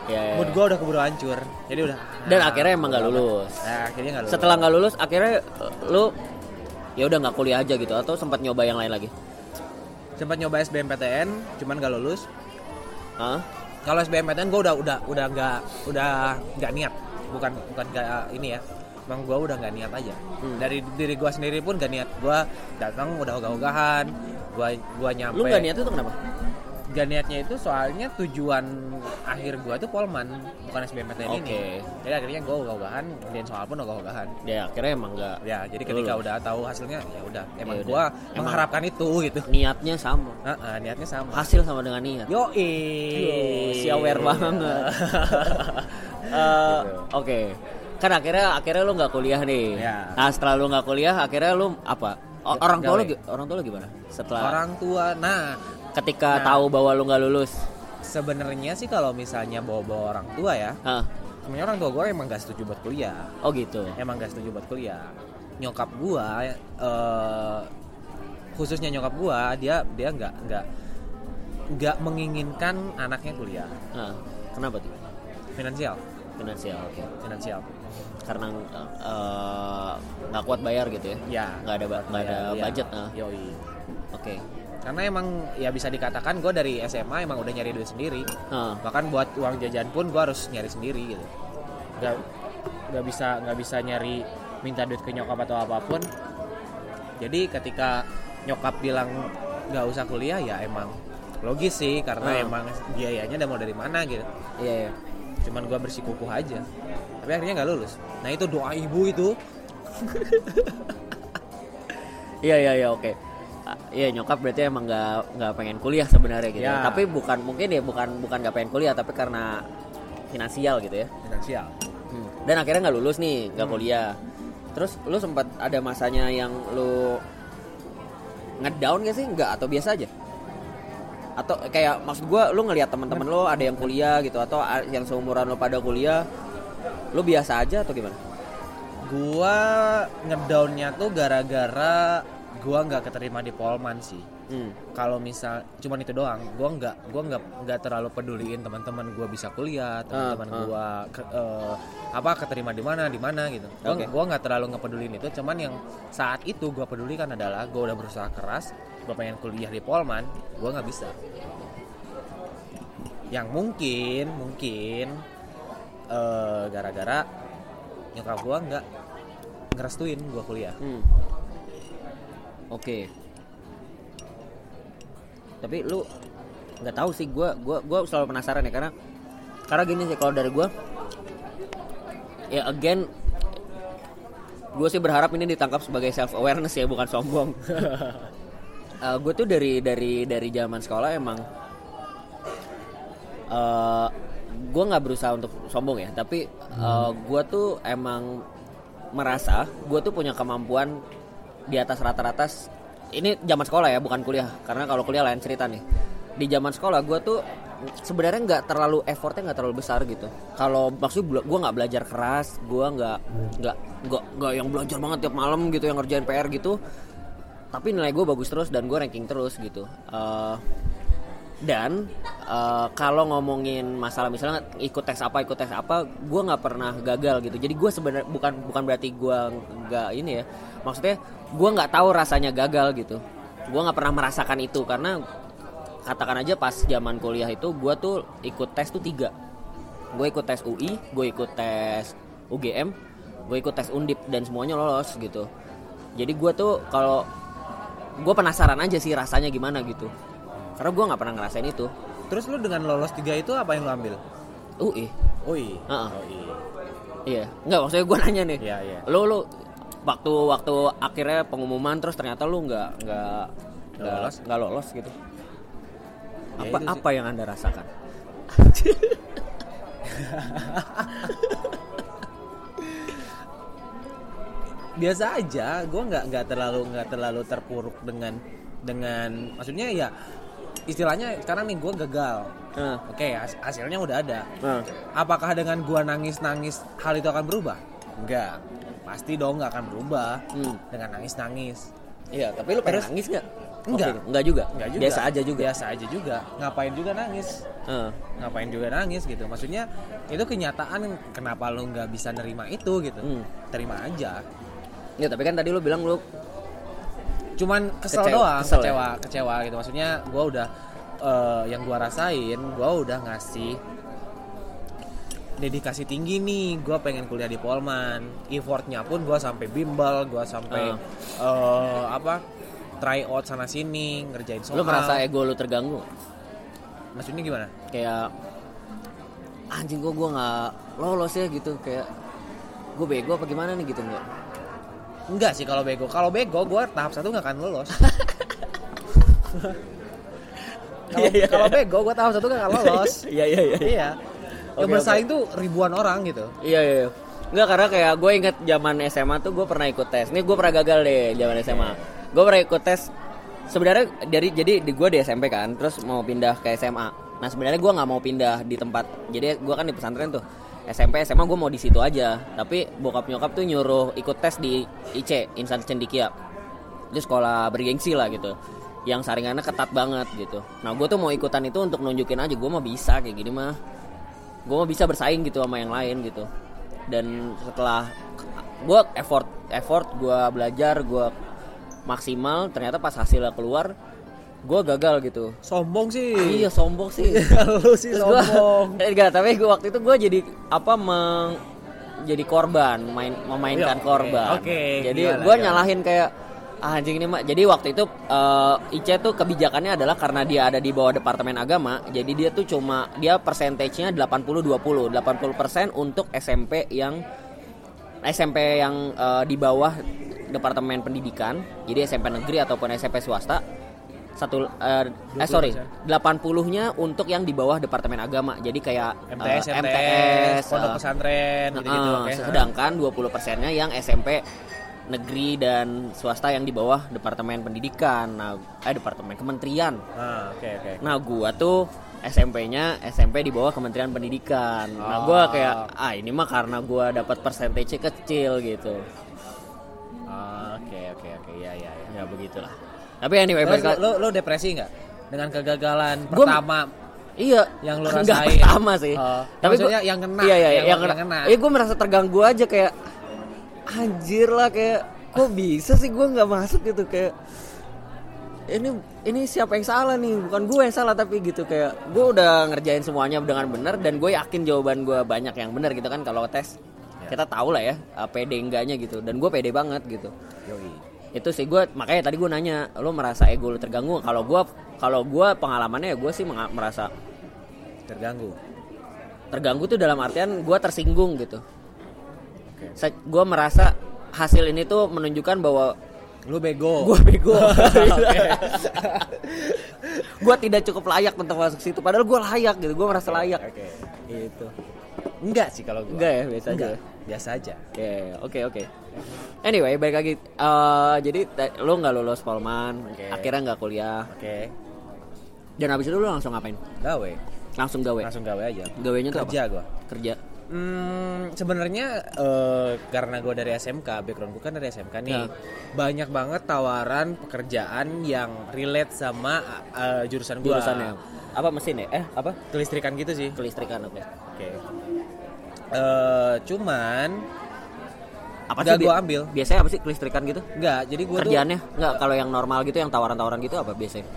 ya, ya, mood ya. gue udah keburu hancur. Jadi udah dan ah, akhirnya emang nggak lulus. Nah, akhirnya nggak lulus. Setelah nggak lulus akhirnya eh, lo ya udah nggak kuliah aja gitu. Atau sempat nyoba yang lain lagi? Sempat nyoba SBMPTN cuman nggak lulus. Hah? kalau SBMPTN gue udah udah udah nggak udah nggak niat. Bukan bukan nggak ini ya emang gue udah nggak niat aja. Hmm. dari diri gue sendiri pun gak niat. Gue datang udah ogah-ogahan. Gue gua nyampe. Lu nggak niat itu kenapa? Gak niatnya itu soalnya tujuan akhir gue tuh Polman bukan SBMPTN ini. Oke. jadi akhirnya gue ogah-ogahan dan soal pun ogah-ogahan. Ya akhirnya emang nggak. Ya jadi ketika Lulus. udah tahu hasilnya ya udah. Emang Ya gue udah. Emang- mengharapkan itu gitu. niatnya sama. Ah, ah, niatnya sama. Hasil sama dengan niat. Yo si aware banget. Eh, oke kan akhirnya akhirnya lu nggak kuliah nih. Ya. nah setelah lu nggak kuliah akhirnya lu apa? O- orang tua lu orang tua lu gimana? Setelah orang tua nah. ketika Nah. tahu bahwa lu nggak lulus. Sebenarnya sih kalau misalnya bawa-bawa orang tua ya Hah? sebenarnya orang tua gue emang gak setuju buat kuliah. Oh gitu. Emang gak setuju buat kuliah. Nyokap gue eh, khususnya nyokap gue dia dia nggak nggak nggak menginginkan anaknya kuliah. Hah, kenapa tuh? Finansial. Finansial oke. Finansial karena eh, nggak kuat bayar gitu ya? Ya. Nggak ada nggak ada ya, budget ah. yoi. Oke. Karena emang ya bisa dikatakan gue dari SMA emang udah nyari duit sendiri. Hah. bahkan buat uang jajan pun gue harus nyari sendiri gitu. Nggak nggak bisa nggak bisa nyari minta duit ke nyokap atau apa pun. Jadi ketika nyokap bilang nggak usah kuliah ya emang logis sih karena Ah. emang biayanya udah mau dari mana gitu. Iya iya. Cuman gue bersikukuh aja tapi akhirnya nggak lulus nah itu doa ibu itu Iya iya iya oke. Ah, Iya nyokap berarti emang nggak nggak pengen kuliah sebenarnya gitu. Ya. Tapi bukan mungkin ya bukan bukan nggak pengen kuliah tapi karena finansial gitu ya. finansial Hmm. Dan akhirnya nggak lulus nih nggak Hmm. kuliah. Terus lu sempat ada masanya yang lu ngedown gak sih? Nggak atau biasa aja? Atau kayak maksud gua lu ngelihat teman-teman lu ada yang kuliah gitu atau yang seumuran lu pada kuliah lu biasa aja atau gimana? gua ngedownnya tuh gara-gara gua nggak keterima di Polman sih Hmm. kalau misal cuman itu doang gua nggak gua nggak nggak terlalu peduliin teman-teman gua bisa kuliah teman-teman ah. gua ke- eh, apa keterima di mana di mana gitu gua Oke. gua nggak terlalu ngepedulin itu cuman yang saat itu gua pedulikan adalah gua udah berusaha keras gua pengen kuliah di Polman gua nggak bisa yang mungkin mungkin eh, gara-gara nyokap gua nggak ngerestuin gua kuliah Hmm. Oke. Tapi lu nggak tahu sih gua gua gua selalu penasaran ya karena karena gini sih kalau dari gua ya again gue sih berharap ini ditangkap sebagai self awareness ya bukan sombong. gue tuh dari dari dari zaman sekolah emang eh gue nggak berusaha untuk sombong ya tapi gue tuh emang merasa gue tuh punya kemampuan di atas rata-rata ini zaman sekolah ya bukan kuliah. Karena kalau kuliah lain cerita nih. Di zaman sekolah gue tuh sebenarnya nggak terlalu effortnya nggak terlalu besar gitu. Kalau maksud gue nggak belajar keras gue nggak nggak nggak nggak yang belajar banget tiap malam gitu yang ngerjain PR gitu. Tapi nilai gue bagus terus dan gue ranking terus gitu. Eh, dan eh, kalau ngomongin masalah misalnya ikut tes apa ikut tes apa gue nggak pernah gagal gitu. Jadi gue sebenarnya bukan bukan berarti gue nggak ini ya. Maksudnya gue nggak tahu rasanya gagal gitu. Gue nggak pernah merasakan itu karena katakan aja pas zaman kuliah itu gue tuh ikut tes tuh tiga. Gue ikut tes UI gue ikut tes UGM gue ikut tes undip dan semuanya lolos gitu. Jadi gue tuh kalau gue penasaran aja sih rasanya gimana gitu karena gue nggak pernah ngerasain itu. Terus lu dengan lolos tiga itu apa yang lu ambil? UI UI Heeh. Oh, iya. iya. Nggak maksudnya gue nanya nih. Iya, iya. lo lo waktu waktu akhirnya pengumuman terus ternyata lu nggak nggak nggak lolos? nggak lolos gitu. Ya, apa apa yang anda rasakan? Biasa aja. Gue nggak nggak terlalu nggak terlalu terpuruk dengan dengan maksudnya ya istilahnya sekarang nih gue gagal Nah, oke has- hasilnya udah ada nah. apakah dengan gua nangis nangis hal itu akan berubah enggak pasti dong nggak akan berubah Hmm. dengan nangis nangis Iya, tapi lu pengen Terus- nangis nggak? Enggak. Itu? Enggak juga. Enggak juga Biasa aja juga. biasa aja juga ngapain juga nangis Heeh. ngapain juga nangis gitu maksudnya itu kenyataan kenapa lu nggak bisa nerima itu gitu Hmm. terima aja Ya, tapi kan tadi lu bilang lu cuman kesel Kecewa- doang kesel ya? kecewa kecewa gitu. Maksudnya gua udah eh, yang gua rasain gua udah ngasih dedikasi tinggi nih. Gua pengen kuliah di Polman. Effortnya pun gua sampai bimbel gua sampai eh, apa try out sana sini ngerjain soal. lu merasa ego lu terganggu. maksudnya gimana? Kayak anjing kok gua nggak lolos ya? Gitu. Kayak gue bego apa gimana nih? Gitu enggak? Enggak sih kalau bego kalau bego gua tahap satu nggak akan lulus kalau Iya, iya. kalau bego gua tahap satu nggak akan lolos Iya iya iya. iya yang bersaing tuh ribuan orang gitu Iya iya. iya. Enggak karena kayak gue inget zaman SMA tuh gue pernah ikut tes. Nih gue pernah gagal deh zaman SMA. Gue pernah ikut tes. Sebenarnya dari jadi di gue di SMP kan, terus mau pindah ke SMA. Nah sebenarnya gue nggak mau pindah di tempat. Jadi gue kan di pesantren tuh. SMP SMA gue mau di situ aja. Tapi bokap nyokap tuh nyuruh ikut tes di IC Insan Cendikia. Itu sekolah bergengsi lah gitu. Yang saringannya ketat banget gitu. Nah gue tuh mau ikutan itu untuk nunjukin aja gue mah bisa kayak gini mah gue mau bisa bersaing gitu sama yang lain gitu dan setelah gue effort effort gue belajar gue maksimal ternyata pas hasilnya keluar gue gagal gitu. Sombong sih. Iya sombong sih. Lu sih Terus gua- sombong. Eh, enggak tapi gua waktu itu gue jadi apa meng jadi korban main memainkan Iya, oke. korban. Oke, jadi gue nyalahin kayak ah, anjing ini mah. Jadi waktu itu eh, IC tuh kebijakannya adalah karena dia ada di bawah departemen agama jadi dia tuh cuma dia persentasenya 80 20 80% untuk SMP yang SMP yang eh, di bawah departemen pendidikan jadi SMP negeri ataupun SMP swasta satu eh, eh sorry 80-nya untuk yang di bawah departemen agama jadi kayak eh, MTS, MTS, MTS, pondok eh, pesantren gitu-gitu Nah, oke. sedangkan 20 persennya yang SMP negeri dan swasta yang di bawah departemen pendidikan, nah eh departemen kementerian. Nah, oke oke. Nah gua tuh SMP-nya SMP di bawah Kementerian Pendidikan. Nah gua Oh. kayak ah ini mah karena gua dapat persentase kecil gitu. Ah, Oke oke oke ya ya ya. Ya begitulah. Tapi anyway, Terus balik lo, lo depresi nggak dengan kegagalan Gua- pertama Iya, yang Enggak rasain? pertama sih. Oh, Tapi maksudnya gua- yang kena, Iya, iya, yang- yang, yang kena. Iya, gue merasa terganggu aja kayak anjir lah kayak kok bisa sih gue nggak masuk gitu kayak ini ini siapa yang salah nih bukan gue yang salah tapi gitu kayak gue udah ngerjain semuanya dengan benar dan gue yakin jawaban gue banyak yang benar gitu kan kalau tes kita tahu lah ya uh, pede enggaknya gitu dan gue pede banget gitu Yoi. Itu sih gue makanya tadi gue nanya lo merasa ego lo terganggu kalau gue kalau gue pengalamannya ya gue sih merasa terganggu. terganggu tuh dalam artian gue tersinggung gitu Oke. gue merasa hasil ini tuh menunjukkan bahwa Lu bego. gue bego gue tidak cukup layak untuk masuk situ padahal gue layak gitu gue merasa layak Oke. gitu Enggak sih kalau gua. enggak ya biasa aja Enggak. Biasa aja. oke oke oke anyway balik lagi Eh, jadi lo nggak lulus Polman Oke. akhirnya nggak kuliah Oke. dan habis itu lo langsung ngapain Gawe. langsung gawe Langsung gawe aja. gawenya tuh Kerja apa gua. kerja Hmm, sebenarnya eh, karena gue dari SMK, background gue kan dari SMK nih, Ya. banyak banget tawaran pekerjaan yang relate sama eh, jurusan gue. jurusannya apa mesin ya eh apa Kelistrikan gitu sih. kelistrikan oke Oke. Eh, cuman apa Nggak sih gua ambil. biasanya apa sih kelistrikan gitu enggak, jadi gue tuh kerjaannya nggak kalau yang normal gitu yang tawaran-tawaran gitu apa biasanya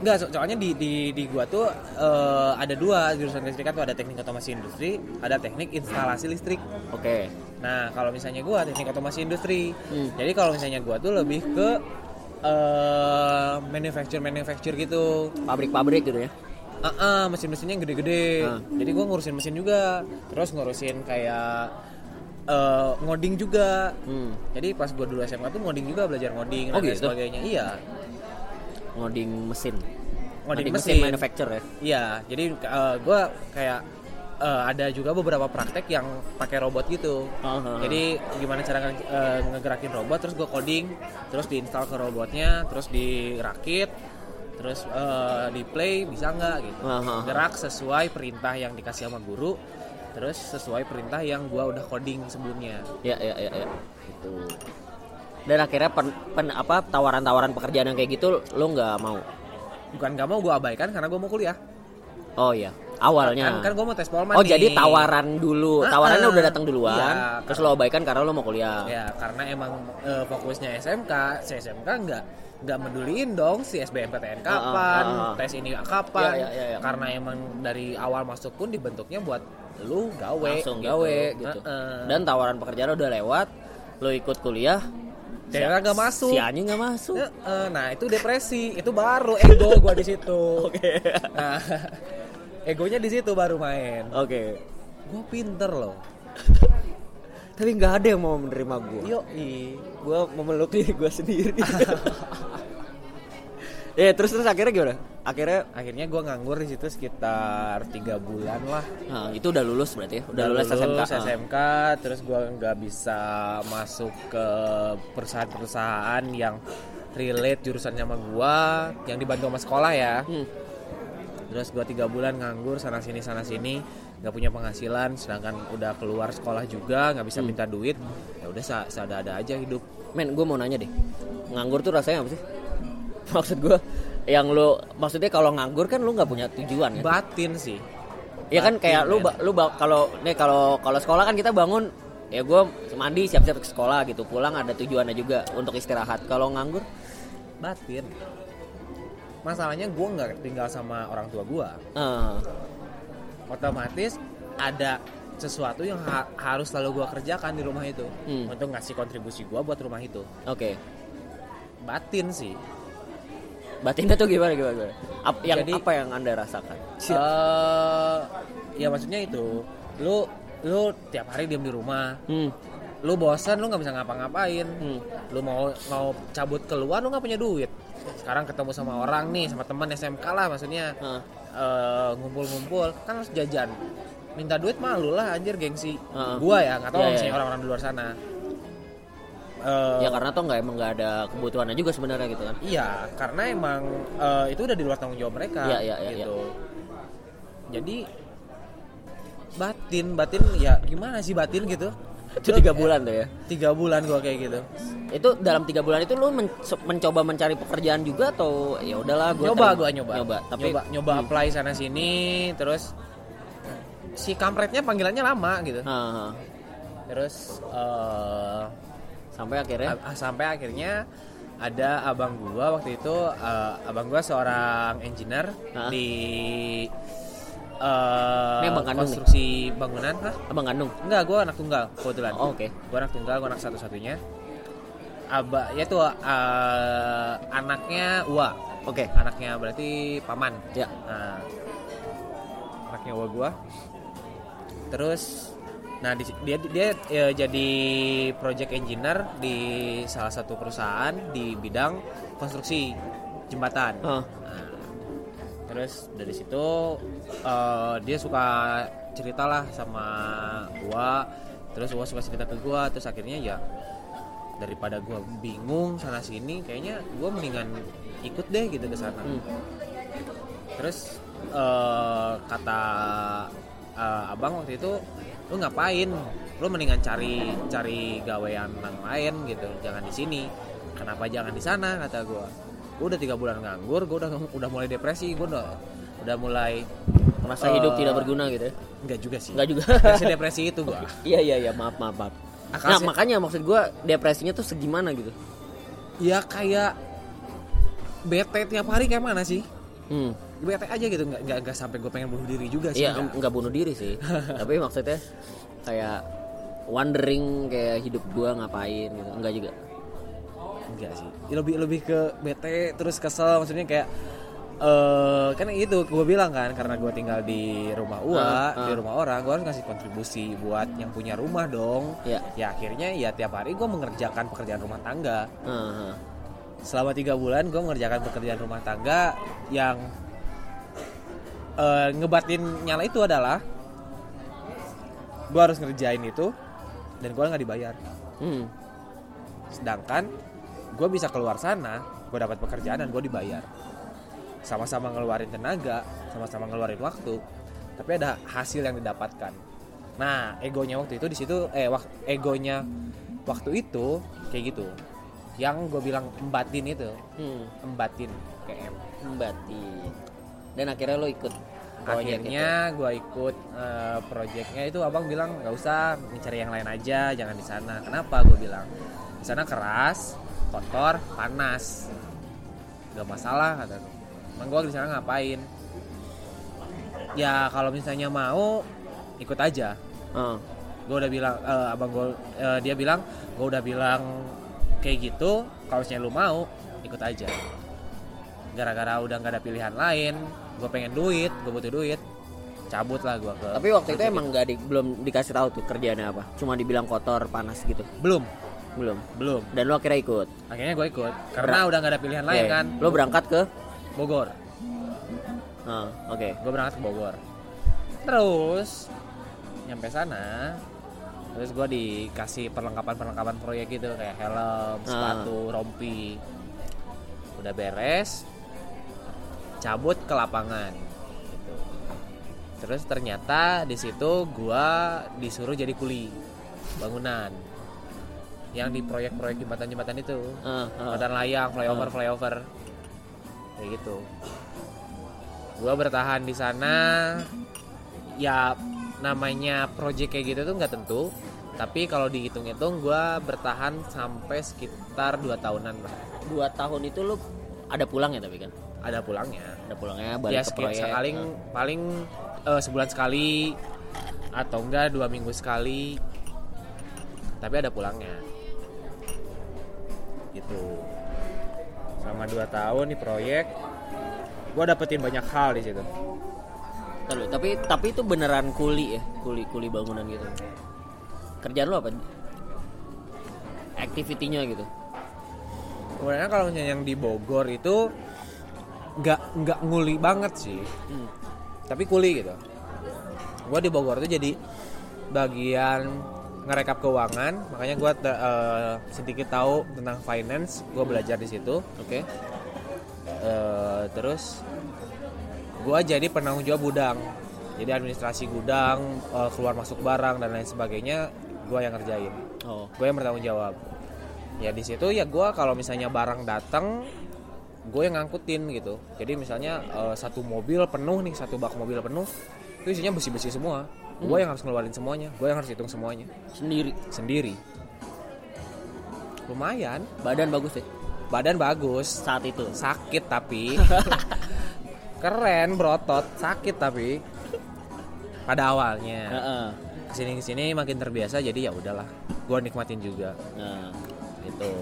enggak, so- soalnya di di di gua tuh eh, ada dua jurusan kelistrikan tuh ada teknik otomasi industri, ada teknik instalasi listrik. oke Nah, kalau misalnya gua teknik otomasi industri. Hmm. Jadi kalau misalnya gua tuh lebih ke eh manufacture manufacture gitu. pabrik-pabrik gitu ya Ah, ah, mesin-mesinnya yang gede-gede. Ah. Jadi gua ngurusin mesin juga. Terus ngurusin kayak eh, ngoding juga. hmm. Jadi pas gua dulu SMK tuh ngoding juga belajar ngoding Oh, dan gitu? sebagainya. Iya. ngoding mesin Ngoding mesin. manufacture ya Iya, jadi eh, gua kayak eh, ada juga beberapa praktek yang pakai robot gitu. Uh-huh. Jadi gimana cara nge- eh, ngegerakin robot, terus gue coding, terus diinstal ke robotnya, terus dirakit, terus eh, di play bisa nggak gitu Aha. gerak sesuai perintah yang dikasih sama guru terus sesuai perintah yang gua udah coding sebelumnya Ya ya ya ya. gitu Dan akhirnya pen, pen- apa tawaran-tawaran pekerjaan yang kayak gitu lo nggak mau. bukan nggak mau gua abaikan karena gua mau kuliah Oh iya, awalnya. kan kan gua mau tes polman oh nih. jadi tawaran dulu, Ah, tawarannya ah. udah datang duluan, Iya, terus lo abaikan karena lo mau kuliah. ya karena emang eh, fokusnya SMK SMK nggak nggak meduliin dong si SBMPTN kapan Ah, ah, ah. tes ini kapan Iya, iya, iya, iya. karena emang dari awal masuk pun dibentuknya buat lu gawe Langsung gitu. gawe gitu. Heeh. Dan tawaran pekerjaan udah lewat, lo ikut kuliah, Ternyata nggak masuk si anjing nggak masuk. Heeh, nah itu depresi itu baru ego gua di situ Oke. nah egonya di situ baru main Oke. gua pinter loh Tapi nggak ada yang mau menerima gue. yo Gue memeluk diri gue sendiri. ya terus terus akhirnya gimana? Akhirnya, akhirnya gua nganggur di situ sekitar tiga bulan lah nah, itu udah lulus berarti ya? Udah, lulus, SMK. lulus ah. SMK, terus gua nggak bisa masuk ke perusahaan-perusahaan yang relate jurusannya sama gua yang dibantu sama sekolah ya Hmm. terus gua tiga bulan nganggur sana sini sana sini nggak punya penghasilan sedangkan udah keluar sekolah juga nggak bisa Hmm. minta duit ya udah sa- ada-ada aja hidup. Men, gue mau nanya deh, nganggur tuh rasanya apa sih? Maksud gue, yang lu maksudnya kalau nganggur kan lu nggak punya tujuan ya? batin sih. Ya kan kayak lu men. ba- lu ba- kalau nih kalau kalau sekolah kan kita bangun ya gue mandi siap-siap ke sekolah gitu. Pulang ada tujuannya juga untuk istirahat. Kalau nganggur? Batin. Masalahnya gua nggak tinggal sama orang tua gua. Eh, otomatis ada sesuatu yang ha- harus selalu gua kerjakan di rumah itu. Hmm. untuk ngasih kontribusi gua buat rumah itu. Oke. Batin sih. Batinnya tuh gimana gimana, gimana? Ap- yang Jadi- apa yang anda rasakan? Eh ya maksudnya itu lu lu tiap hari diem di rumah. Hmm, lu bosan lu nggak bisa ngapa-ngapain. Hmm. lu mau mau cabut keluar lu nggak punya duit. Sekarang ketemu sama orang nih sama teman SMK lah maksudnya. Ah, eh, ngumpul-ngumpul kan harus jajan minta duit malu lah anjir gengsi Heeh. gua ya nggak tahu Iya, iya, misalnya iya. orang-orang di luar sana Eh, ya karena tuh nggak emang nggak ada kebutuhannya juga sebenarnya gitu kan Iya, karena emang eh, itu udah di luar tanggung jawab mereka. Iya, iya, iya, gitu. Jadi batin, batin ya gimana sih batin gitu? Itu tiga bulan tuh ya Tiga bulan gua kayak gitu. itu dalam tiga bulan itu lu men- mencoba mencari pekerjaan juga atau ya udahlah gue nyoba gua nyoba. nyoba tapi nyoba, nyoba apply sana sini, terus si kampretnya panggilannya lama gitu. Ah, ah. Terus eh, sampai akhirnya sampai akhirnya ada abang gua waktu itu eh, abang gua seorang engineer Hah? di eh, Ini abang kandung nih? konstruksi bangunan Hah? abang kandung? Enggak gua anak tunggal kebetulan. Oh, oke. Gua anak tunggal gua anak satu satunya aba ya tuh eh, anaknya Ua oke. Anaknya berarti paman. Ya. Nah anaknya Ua gua. Terus nah di, dia dia eh, jadi project engineer di salah satu perusahaan di bidang konstruksi jembatan. Ah. Terus dari situ eh, dia suka cerita lah sama gua. Terus gua suka cerita ke gua. Terus akhirnya ya daripada gua bingung sana sini kayaknya gua mendingan ikut deh gitu ke sana. Hmm. terus eh, kata eh, abang waktu itu lu ngapain? Lu mendingan cari cari gawean yang lain gitu. Jangan di sini. Kenapa jangan di sana? kata gua gua udah tiga bulan nganggur gua udah udah mulai depresi gua udah udah mulai merasa Eh, hidup tidak berguna gitu ya? Enggak juga sih. Enggak juga. Depresi depresi itu gua. Iya iya iya maaf maaf maaf. Akal nah makanya maksud gue depresinya tuh segimana gitu? Ya kayak bete tiap hari kayak mana sih? Hmm. bete aja gitu nggak nggak nggak sampai gue pengen bunuh diri juga sih Iya nggak. enggak bunuh diri sih. Tapi maksudnya kayak wondering kayak hidup gue ngapain gitu. Enggak juga Enggak sih. Lebih lebih ke bete terus kesel maksudnya kayak eh kan itu gue bilang kan karena gue tinggal di rumah ua Ah, di ah. rumah orang gue harus ngasih kontribusi buat yang punya rumah dong Iya. ya akhirnya ya tiap hari gue mengerjakan pekerjaan rumah tangga Heeh. selama tiga bulan gue mengerjakan pekerjaan rumah tangga yang eh, ngebatin nyala itu adalah gue harus ngerjain itu dan gue nggak dibayar hmm. sedangkan gue bisa keluar sana gue dapat pekerjaan dan gue dibayar. Sama-sama ngeluarin tenaga sama-sama ngeluarin waktu tapi ada hasil yang didapatkan. Nah egonya waktu itu di situ eh wak, egonya waktu itu kayak gitu. Yang gue bilang embatin itu Hmm, embatin kayak batin. Dan akhirnya lo ikut akhirnya gue ikut eh, proyeknya itu abang bilang nggak usah mencari yang lain aja jangan di sana. Kenapa? Gue bilang di sana keras kotor panas. Nggak masalah kata gue emang gue di sana ngapain? Ya kalau misalnya mau ikut aja. Oh, gue udah bilang eh, abang gue eh, dia bilang gue udah bilang kayak gitu kalau misalnya lu mau ikut aja. Gara-gara udah nggak ada pilihan lain gue pengen duit gue butuh duit cabut lah gue ke Tapi waktu itu emang nggak di, belum dikasih tahu tuh kerjaannya apa. Cuma dibilang kotor, panas gitu. belum Belum. belum Dan lo akhirnya ikut. akhirnya gue ikut karena udah nggak ada pilihan lain Oke. kan Lo berangkat ke Bogor Ah, oke. gue berangkat ke Bogor terus nyampe sana terus gue dikasih perlengkapan perlengkapan proyek gitu kayak helm sepatu rompi udah beres cabut ke lapangan gitu. terus ternyata di situ gue disuruh jadi kuli bangunan yang di proyek-proyek jembatan-jembatan itu. Ah, ah. jembatan layang flyover Ah. flyover. Kayak gitu. Gua bertahan di sana. Ya namanya project kayak gitu tuh nggak tentu. Tapi kalau dihitung-hitung gua bertahan sampai sekitar dua tahunan lah Dua tahun itu lo ada pulang ya tapi kan? ada pulangnya. Ada pulangnya ya balik ke sekitar proyek. paling paling eh, sebulan sekali atau enggak dua minggu sekali. Tapi ada pulangnya gitu selama dua tahun di proyek gua dapetin banyak hal di situ dulu, tapi tapi itu beneran kuli ya, kuli kuli bangunan gitu. Kerjaan lo apa? Aktivitinya gitu. sebenarnya kalau misalnya yang di Bogor itu nggak nggak nguli banget sih Hmm. tapi kuli gitu gue di Bogor tuh jadi bagian ngerekap keuangan makanya gue sedikit tahu tentang finance gue belajar di situ. Oke. Eh, terus gue jadi penanggung jawab gudang. Jadi administrasi gudang eh, keluar masuk barang dan lain sebagainya gue yang ngerjain. Oh. gue yang bertanggung jawab. Ya di situ ya gue kalau misalnya barang datang gue yang ngangkutin gitu. Jadi misalnya eh, satu mobil penuh nih satu bak mobil penuh itu isinya besi besi semua gue yang harus ngeluarin semuanya. Gue yang harus hitung semuanya. Sendiri. sendiri. Lumayan. Badan bagus ya? Badan bagus. Saat itu. sakit tapi. Keren berotot. Sakit tapi. Pada awalnya. Heeh. ke sini ke sini makin terbiasa jadi ya udahlah. Gue nikmatin juga. Nah, gitu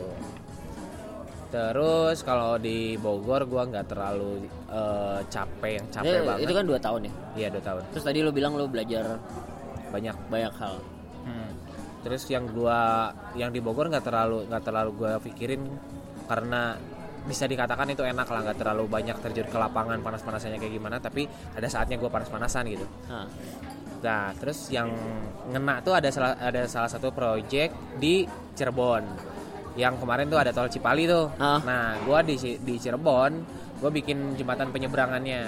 terus kalau di Bogor gua nggak terlalu eh, capek yang capek itu, banget itu kan dua tahun ya. iya dua tahun Terus tadi lo bilang lo belajar banyak banyak hal. terus yang gua yang di Bogor nggak terlalu nggak terlalu gua pikirin karena bisa dikatakan itu enak lah nggak terlalu banyak terjun ke lapangan panas-panasannya kayak gimana tapi ada saatnya gua panas-panasan gitu Nah, Nah, terus yang ngena tuh ada salah ada salah satu project di Cirebon. Yang kemarin tuh ada tol Cipali tuh. Ah. Nah, gua di di Cirebon, gua bikin jembatan penyeberangannya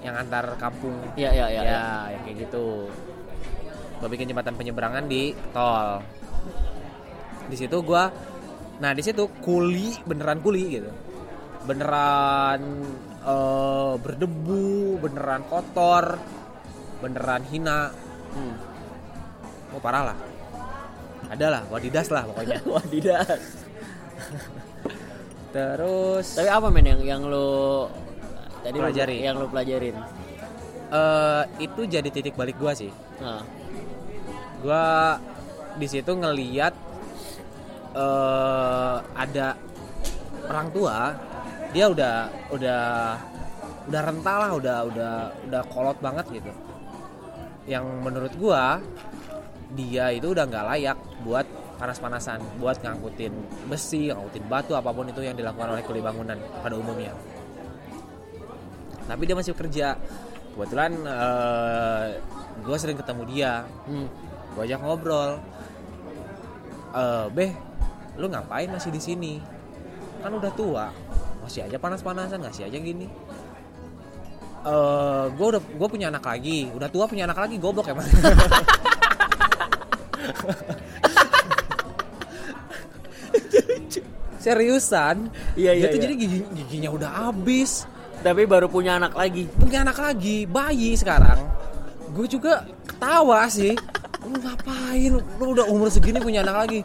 yang antar kampung. ya ya ya. Ya, ya. yang kayak gitu. Gua bikin jembatan penyeberangan di tol. Di situ gua nah di situ kuli beneran kuli gitu. Beneran eh, berdebu, beneran kotor, beneran hina. Hmm. Oh parah lah. Ada lah, wadidas lah pokoknya. Wadidas. Terus Tapi apa men yang yang lo tadi Pelajari. yang lo pelajarin? eh, itu jadi titik balik gua sih. Nah, Gua di situ ngeliat eh ada orang tua dia udah udah udah rental lah, udah udah udah kolot banget gitu. Yang menurut gua dia itu udah nggak layak buat panas-panasan, buat ngangkutin besi, ngangkutin batu apa pun itu yang dilakukan oleh kuli bangunan pada umumnya. Tapi dia masih kerja. Kebetulan gue sering ketemu dia, hmm. gue ajak ngobrol. Eh, beh, lu ngapain masih di sini? Kan udah tua, masih aja panas-panasan, ngasih aja gini. eh gue udah gue punya anak lagi udah tua punya anak lagi goblok emang seriusan? Iya, iya, Dia tuh iya. jadi gigi, giginya udah habis. Tapi baru punya anak lagi. punya anak lagi bayi sekarang. Gue juga ketawa sih. Lu ngapain? Lu udah umur segini punya anak lagi.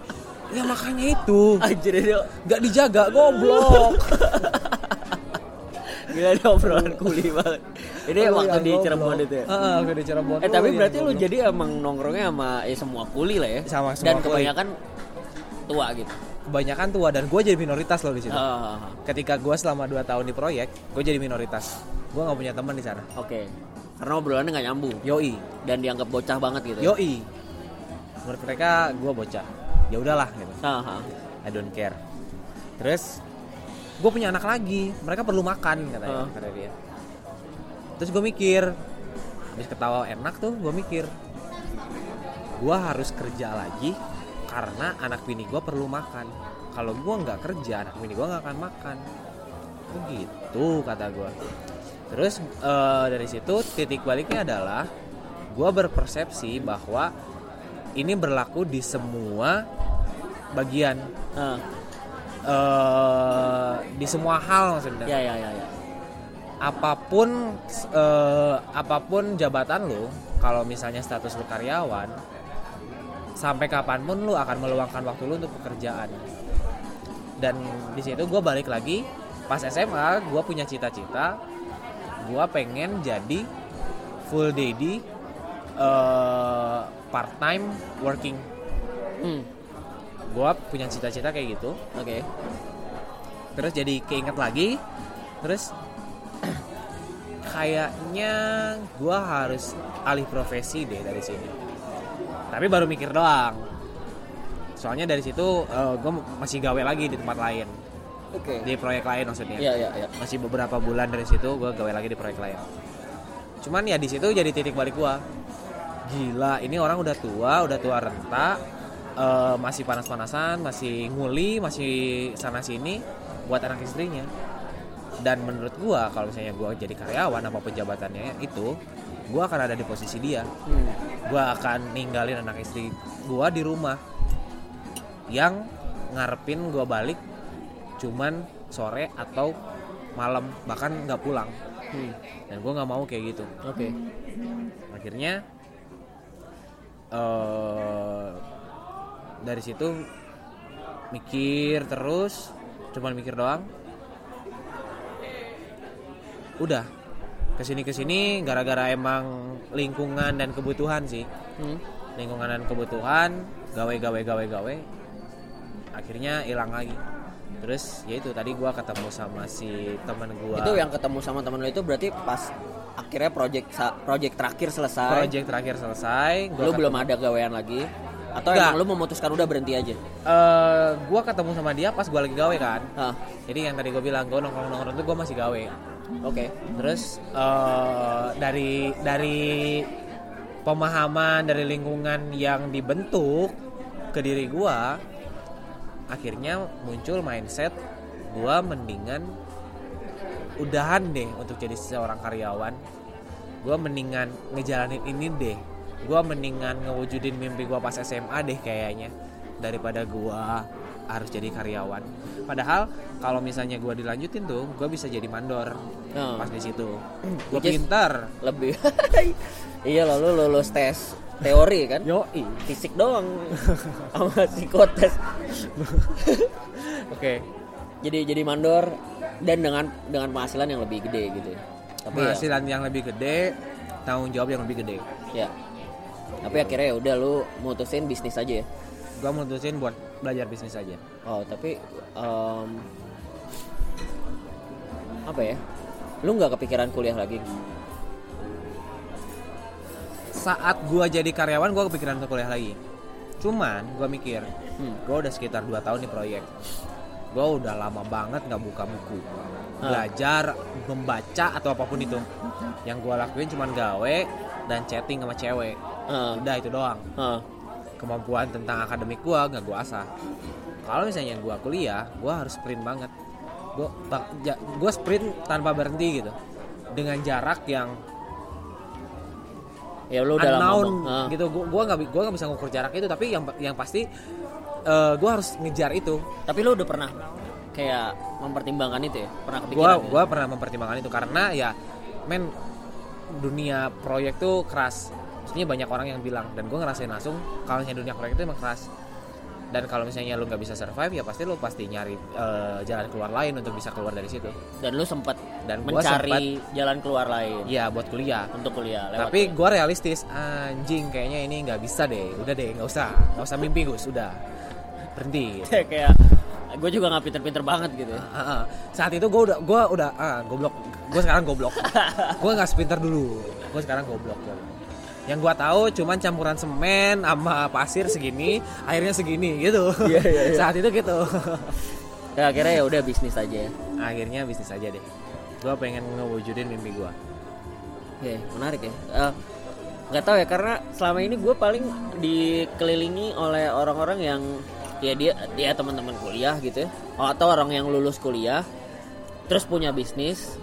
Ya makanya itu. Anjir dia nggak dijaga goblok. Gila dia obrolan kuli banget. Ini Oh, waktu iya, di goblok. Cirebon itu ya. Heeh, waktu di Cirebon Eh tapi Oh, iya, berarti lu jadi emang nongkrongnya sama ya semua kuli lah ya. Sama semua Dan kebanyakan tua gitu. kebanyakan tua dan gue jadi minoritas loh di situ Ah, ketika gue selama 2 tahun di proyek gue jadi minoritas gue nggak punya teman di sana Oke. Karena obrolannya nggak nyambung yoi dan dianggap bocah banget gitu. ya. yoi menurut mereka gue bocah ya udahlah gitu ah. I don't care terus gue punya anak lagi mereka perlu makan katanya Ah. kata dia terus gue mikir habis ketawa enak tuh gue mikir gue harus kerja lagi karena anak bini gue perlu makan. Kalau gue nggak kerja anak bini gue nggak akan makan. Oh gitu kata gue terus eh, dari situ titik baliknya adalah gue berpersepsi bahwa ini berlaku di semua bagian. Ah, eh di semua hal maksudnya. Ya ya ya ya. Apa pun eh, apa pun jabatan lu kalau misalnya status lu karyawan sampai kapan pun lu akan meluangkan waktu lu untuk pekerjaan dan di situ gue balik lagi pas SMA gue punya cita-cita gue pengen jadi full daddy eh, part time working Hmm. gue punya cita-cita kayak gitu Oke. terus jadi keinget lagi terus kayaknya gua harus alih profesi deh dari sini. Tapi baru mikir doang. Soalnya dari situ gue masih gawe lagi di tempat lain. Oke. di proyek lain maksudnya. Iya iya iya. masih beberapa bulan dari situ gue gawe lagi di proyek lain. Cuman ya di situ jadi titik balik gua. Gila ini orang udah tua udah tua renta eh, masih panas-panasan masih nguli masih sana sini buat anak istrinya dan menurut gua kalau misalnya gua jadi karyawan apa pun jabatannya itu gua akan ada di posisi dia Hmm. gua akan ninggalin anak istri gua di rumah yang ngarepin gua balik cuman sore atau malam bahkan nggak pulang Hmm. dan gua nggak mau kayak gitu Oke. akhirnya eh dari situ mikir terus cuman mikir doang udah ke sini ke sini gara-gara emang lingkungan dan kebutuhan sih Hmm. lingkungan dan kebutuhan gawe gawe gawe gawe akhirnya hilang lagi terus ya itu tadi gua ketemu sama si teman gua Itu yang ketemu sama temen lu itu berarti pas akhirnya project project terakhir selesai. project terakhir selesai gua lu ketemu- belum ada gawean lagi atau Enggak. emang lu memutuskan udah berhenti aja? eh gua ketemu sama dia pas gua lagi gawe kan Ah, jadi yang tadi gue bilang gue nongkrong nongkrong tuh gue masih gawe oke. terus eh, dari dari pemahaman dari lingkungan yang dibentuk ke diri gue akhirnya muncul mindset gue mendingan udahan deh untuk jadi seorang karyawan gue mendingan ngejalanin ini deh gue mendingan ngewujudin mimpi gue pas SMA deh kayaknya daripada gue harus jadi karyawan padahal kalau misalnya gue dilanjutin tuh gue bisa jadi mandor Oh. pas di situ gue pintar Lebih. iya lo lu lulus tes teori kan? yoi Fisik doang sama psikotes. oke Jadi jadi mandor dan dengan dengan penghasilan yang lebih gede gitu. ya. Tapi ya, penghasilan yang lebih gede tanggung jawab yang lebih gede ya. Tapi akhirnya ya udah lu mutusin bisnis aja ya. Gue mutusin buat belajar bisnis aja. Oh, tapi em, apa ya? Lu nggak kepikiran kuliah lagi? saat gue jadi karyawan gue kepikiran untuk kuliah lagi. Cuman gue mikir Hmm. gue udah sekitar 2 tahun di proyek. Gue udah lama banget nggak buka buku. Belajar membaca atau apa pun itu. Yang gue lakuin cuman gawe dan chatting sama cewek. Ah, udah itu doang. Ah. Kemampuan tentang akademik gue nggak gue asah. Kalau misalnya gue kuliah gue harus sprint banget. Gue gue sprint tanpa berhenti gitu. Dengan jarak yang ya lu udah lama unknown ngomong. Ah. gitu. Gua gua nggak gua nggak bisa ngukur jarak itu tapi yang yang pasti eh, gua harus ngejar itu. Tapi lu udah pernah kayak mempertimbangkan itu ya? Pernah kepikiran ya? gua pernah mempertimbangkan itu karena ya men dunia proyek tuh keras maksudnya banyak orang yang bilang dan gua ngerasain langsung kalau misalnya dunia proyek itu emang keras. Dan kalau misalnya lu nggak bisa survive ya pasti lu pasti nyari eh, jalan keluar lain untuk bisa keluar dari situ. Dan lu sempat Dan gua mencari jalan keluar lain? Iya buat kuliah. Untuk kuliah lewat tapi gue realistis anjing kayaknya ini nggak bisa deh. Udah deh nggak usah. Nggak usah mimpi Gus. Udah. Berhenti. Kayak gue juga nggak pinter-pinter banget gitu ya. Ah, ah. saat itu gue udah gue udah ah goblok. Gue sekarang goblok. Gue nggak sepintar dulu. Gue sekarang goblok. Yang gue tahu cuman campuran semen sama pasir segini airnya segini gitu Iya, iya, iya. saat itu gitu ya akhirnya ya udah bisnis aja ya akhirnya bisnis aja deh gue pengen ngewujudin mimpi gue Oke, menarik ya. Eh, nggak tahu ya karena selama ini gue paling dikelilingi oleh orang-orang yang ya dia dia teman-teman kuliah gitu ya, atau orang yang lulus kuliah terus punya bisnis.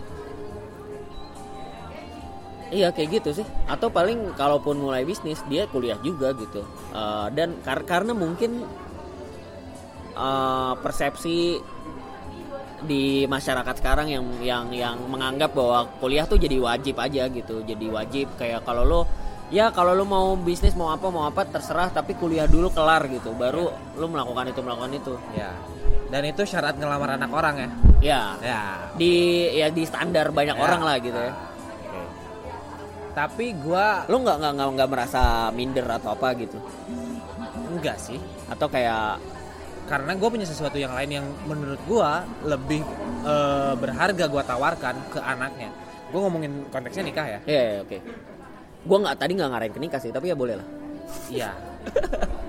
Iya kayak gitu sih. Atau paling kalaupun mulai bisnis dia kuliah juga gitu. Eh, dan kar- karena mungkin eh, persepsi di masyarakat sekarang yang yang yang menganggap bahwa kuliah tuh jadi wajib aja gitu jadi wajib kayak kalau lo ya kalau lo mau bisnis mau apa mau apa terserah tapi kuliah dulu kelar gitu baru lo melakukan itu melakukan itu ya dan itu syarat ngelamar anak orang ya ya ya di ya di standar banyak Ya. orang lah gitu ya. Tapi gue lo nggak nggak nggak merasa minder atau apa gitu? Enggak sih. Atau kayak karena gue punya sesuatu yang lain yang menurut gue lebih eh, berharga gue tawarkan ke anaknya. Gue ngomongin konteksnya nikah ya? Ya ya, oke. Gua nggak tadi nggak ngarahin ke nikah sih tapi ya boleh lah. Iya.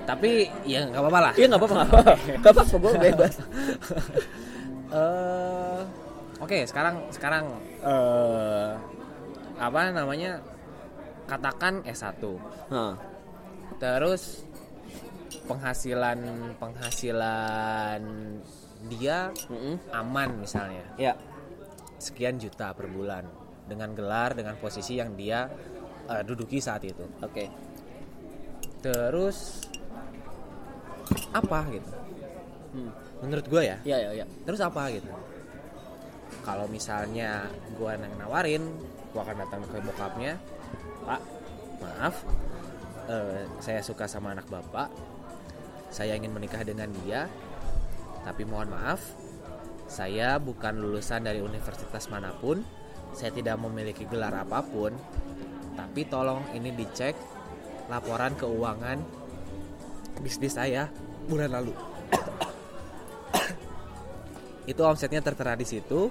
Tapi ya nggak apa-apa lah. Iya nggak apa-apa nggak apa-apa. Gue bebas. Eh, oke sekarang sekarang eh apa namanya katakan S1 Nah, terus penghasilan penghasilan dia mm-mm. aman misalnya. Ya. Sekian juta per bulan dengan gelar dengan posisi yang dia eh, duduki saat itu. Oke. Terus apa gitu? Hmm. menurut gue ya? Ya ya ya. Terus apa gitu? Kalau misalnya gue yang nawarin gue akan datang ke bokapnya pak maaf. Eh, saya suka sama anak bapak. Saya ingin menikah dengan dia tapi mohon maaf saya bukan lulusan dari universitas mana pun. Saya tidak memiliki gelar apa pun. Tapi tolong ini dicek laporan keuangan bisnis saya bulan lalu. Itu omsetnya tertera di situ.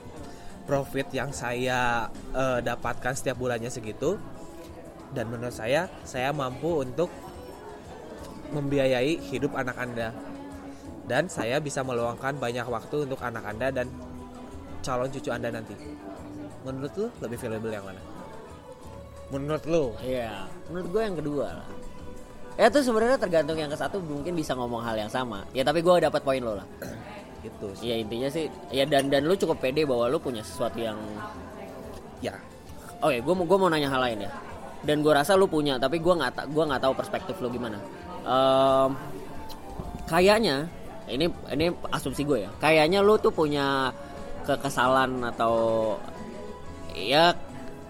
Profit yang saya eh, dapatkan setiap bulannya segitu dan menurut saya saya mampu untuk membiayai hidup anak anda dan saya bisa meluangkan banyak waktu untuk anak anda dan calon cucu anda nanti menurut lu lebih valuable yang mana menurut lu Iya, menurut gue yang kedua lah. Ya itu sebenarnya tergantung yang ke satu mungkin bisa ngomong hal yang sama. Ya tapi gue dapat poin lo lah. gitu sih Ya intinya sih, ya dan dan lu cukup pede bahwa lu punya sesuatu yang. ya Oke, gue mau gue mau nanya hal lain ya. Dan gue rasa lu punya, tapi gue nggak gua nggak tahu perspektif lu gimana. Em, kayaknya ini ini asumsi gue ya. Kayaknya lu tuh punya kekesalan atau ya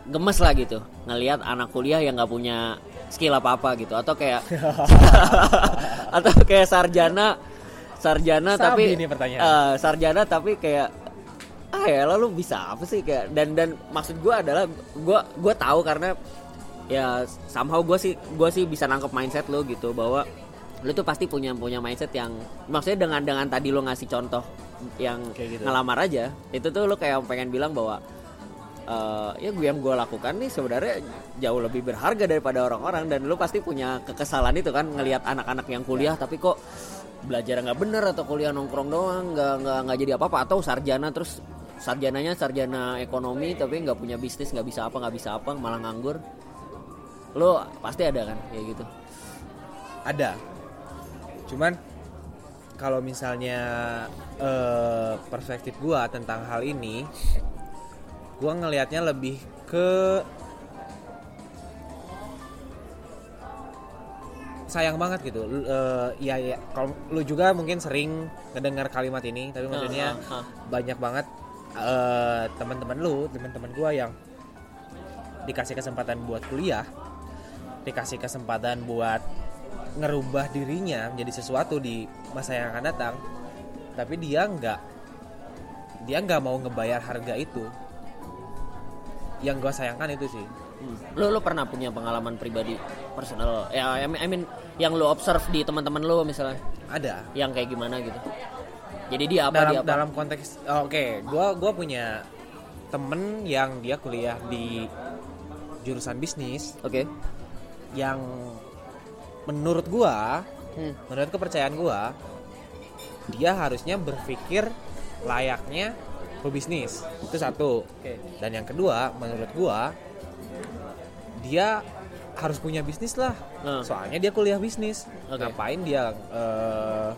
gemes lah gitu ngelihat anak kuliah yang nggak punya skill apa apa gitu atau kayak atau kayak sarjana sarjana Sabi tapi nih pertanyaan. eh, sarjana tapi kayak ah ya lalu bisa apa sih kayak dan dan maksud gue adalah gue gue tahu karena ya somehow gue sih gue sih bisa nangkep mindset lo gitu bahwa lo tuh pasti punya punya mindset yang maksudnya dengan dengan tadi lo ngasih contoh yang Kayak gitu. ngelamar aja itu tuh lo kayak pengen bilang bahwa eh, ya gue yang gue lakukan nih sebenarnya jauh lebih berharga daripada orang-orang dan lo pasti punya kekesalan itu kan ngelihat anak-anak yang kuliah tapi kok belajar nggak bener atau kuliah nongkrong doang nggak nggak nggak jadi apa-apa atau sarjana terus sarjananya sarjana ekonomi tapi nggak punya bisnis nggak bisa apa nggak bisa apa malah nganggur lo pasti ada kan kayak gitu? Ada. Cuman kalau misalnya eh, perspektif gua tentang hal ini gue ngelihatnya lebih ke sayang banget gitu. Eh, ya ya kalau lu juga mungkin sering ngedengar kalimat ini tapi maksudnya ah, ah. banyak banget eh, teman-teman lu teman-teman gua yang dikasih kesempatan buat kuliah dikasih kesempatan buat ngerubah dirinya menjadi sesuatu di masa yang akan datang tapi dia nggak dia nggak mau ngebayar harga itu yang gua sayangkan itu sih Hmm. Lu lu pernah punya pengalaman pribadi personal ya I mean, I mean yang lu observe di teman-teman lu misalnya ada yang kayak gimana gitu. Jadi dia apa dalam dia apa? dalam konteks oh, oke gua gua punya temen yang dia kuliah di jurusan bisnis Oke. Yang menurut gua Hmm. menurut kepercayaan gua dia harusnya berpikir layaknya pebisnis itu satu Oke. dan yang kedua menurut gua dia harus punya bisnis lah Nah. soalnya dia kuliah bisnis Oke. ngapain dia eh,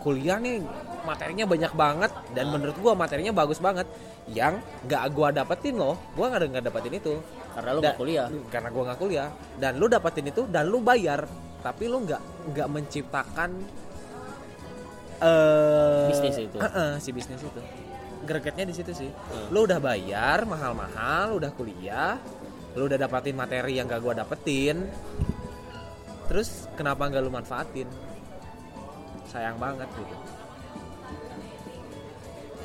kuliah nih materinya banyak banget dan menurut gua materinya bagus banget yang nggak gua dapetin loh. Gua nggak nggak dapetin itu. Karena lu Da- gak kuliah. karena gua nggak kuliah. Dan lu dapetin itu dan lu bayar. Tapi lu nggak nggak menciptakan eh Bisnis itu. eh, eh, si bisnis itu. Gregetnya di situ sih. Hmm. lu udah bayar mahal-mahal udah kuliah lu udah dapatin materi yang gak gua dapetin. Terus kenapa nggak lu manfaatin? Sayang banget gitu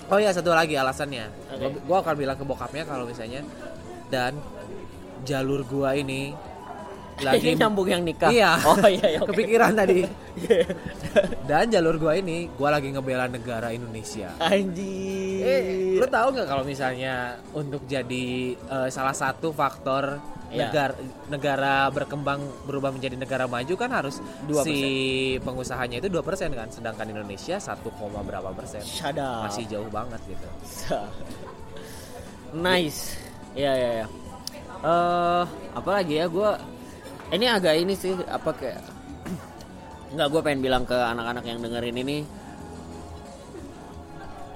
oh ya satu lagi alasannya. Gua, gua akan bilang ke bokapnya kalau misalnya dan jalur gua ini lagi Ini nyambung yang nikah. Iya. Oh iya, iya oke. kepikiran tadi dan jalur gua ini gua lagi ngebela negara Indonesia Anjir. Eh, lu tahu nggak kalau misalnya untuk jadi eh, salah satu faktor Iya. negara negara berkembang berubah menjadi negara maju kan harus 2%. si pengusahanya itu 2% kan sedangkan Indonesia 1, berapa persen up. masih jauh banget gitu nice. Iya iya iya. Eh, apa lagi ya gua ini agak ini sih apa kayak nggak gue pengen bilang ke anak-anak yang dengerin ini.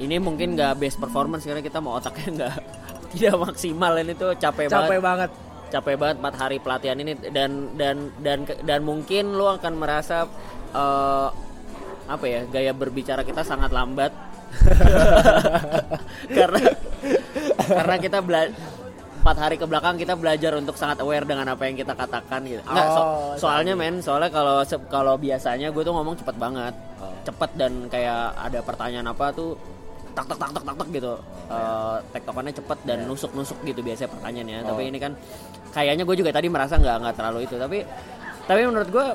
Ini mungkin nggak best performance karena kita mau otaknya nggak tidak maksimal. Ini tuh capek, banget. Capek banget. Capek banget 4 hari pelatihan ini. Dan dan dan dan mungkin lu akan merasa eh, apa ya gaya berbicara kita sangat lambat. Karena karena kita bela empat hari ke belakang kita belajar untuk sangat aware dengan apa yang kita katakan gitu. Nggak, so- Oh, soalnya men, soalnya kalau kalau biasanya gue tuh ngomong cepet banget, Oh. cepet dan kayak ada pertanyaan apa tuh tak tak tak tak tak tak gitu. Eh, tektokannya cepet dan nusuk nusuk gitu biasanya pertanyaannya. Oh. Tapi ini kan kayaknya gue juga tadi merasa nggak nggak terlalu itu. Tapi tapi menurut gue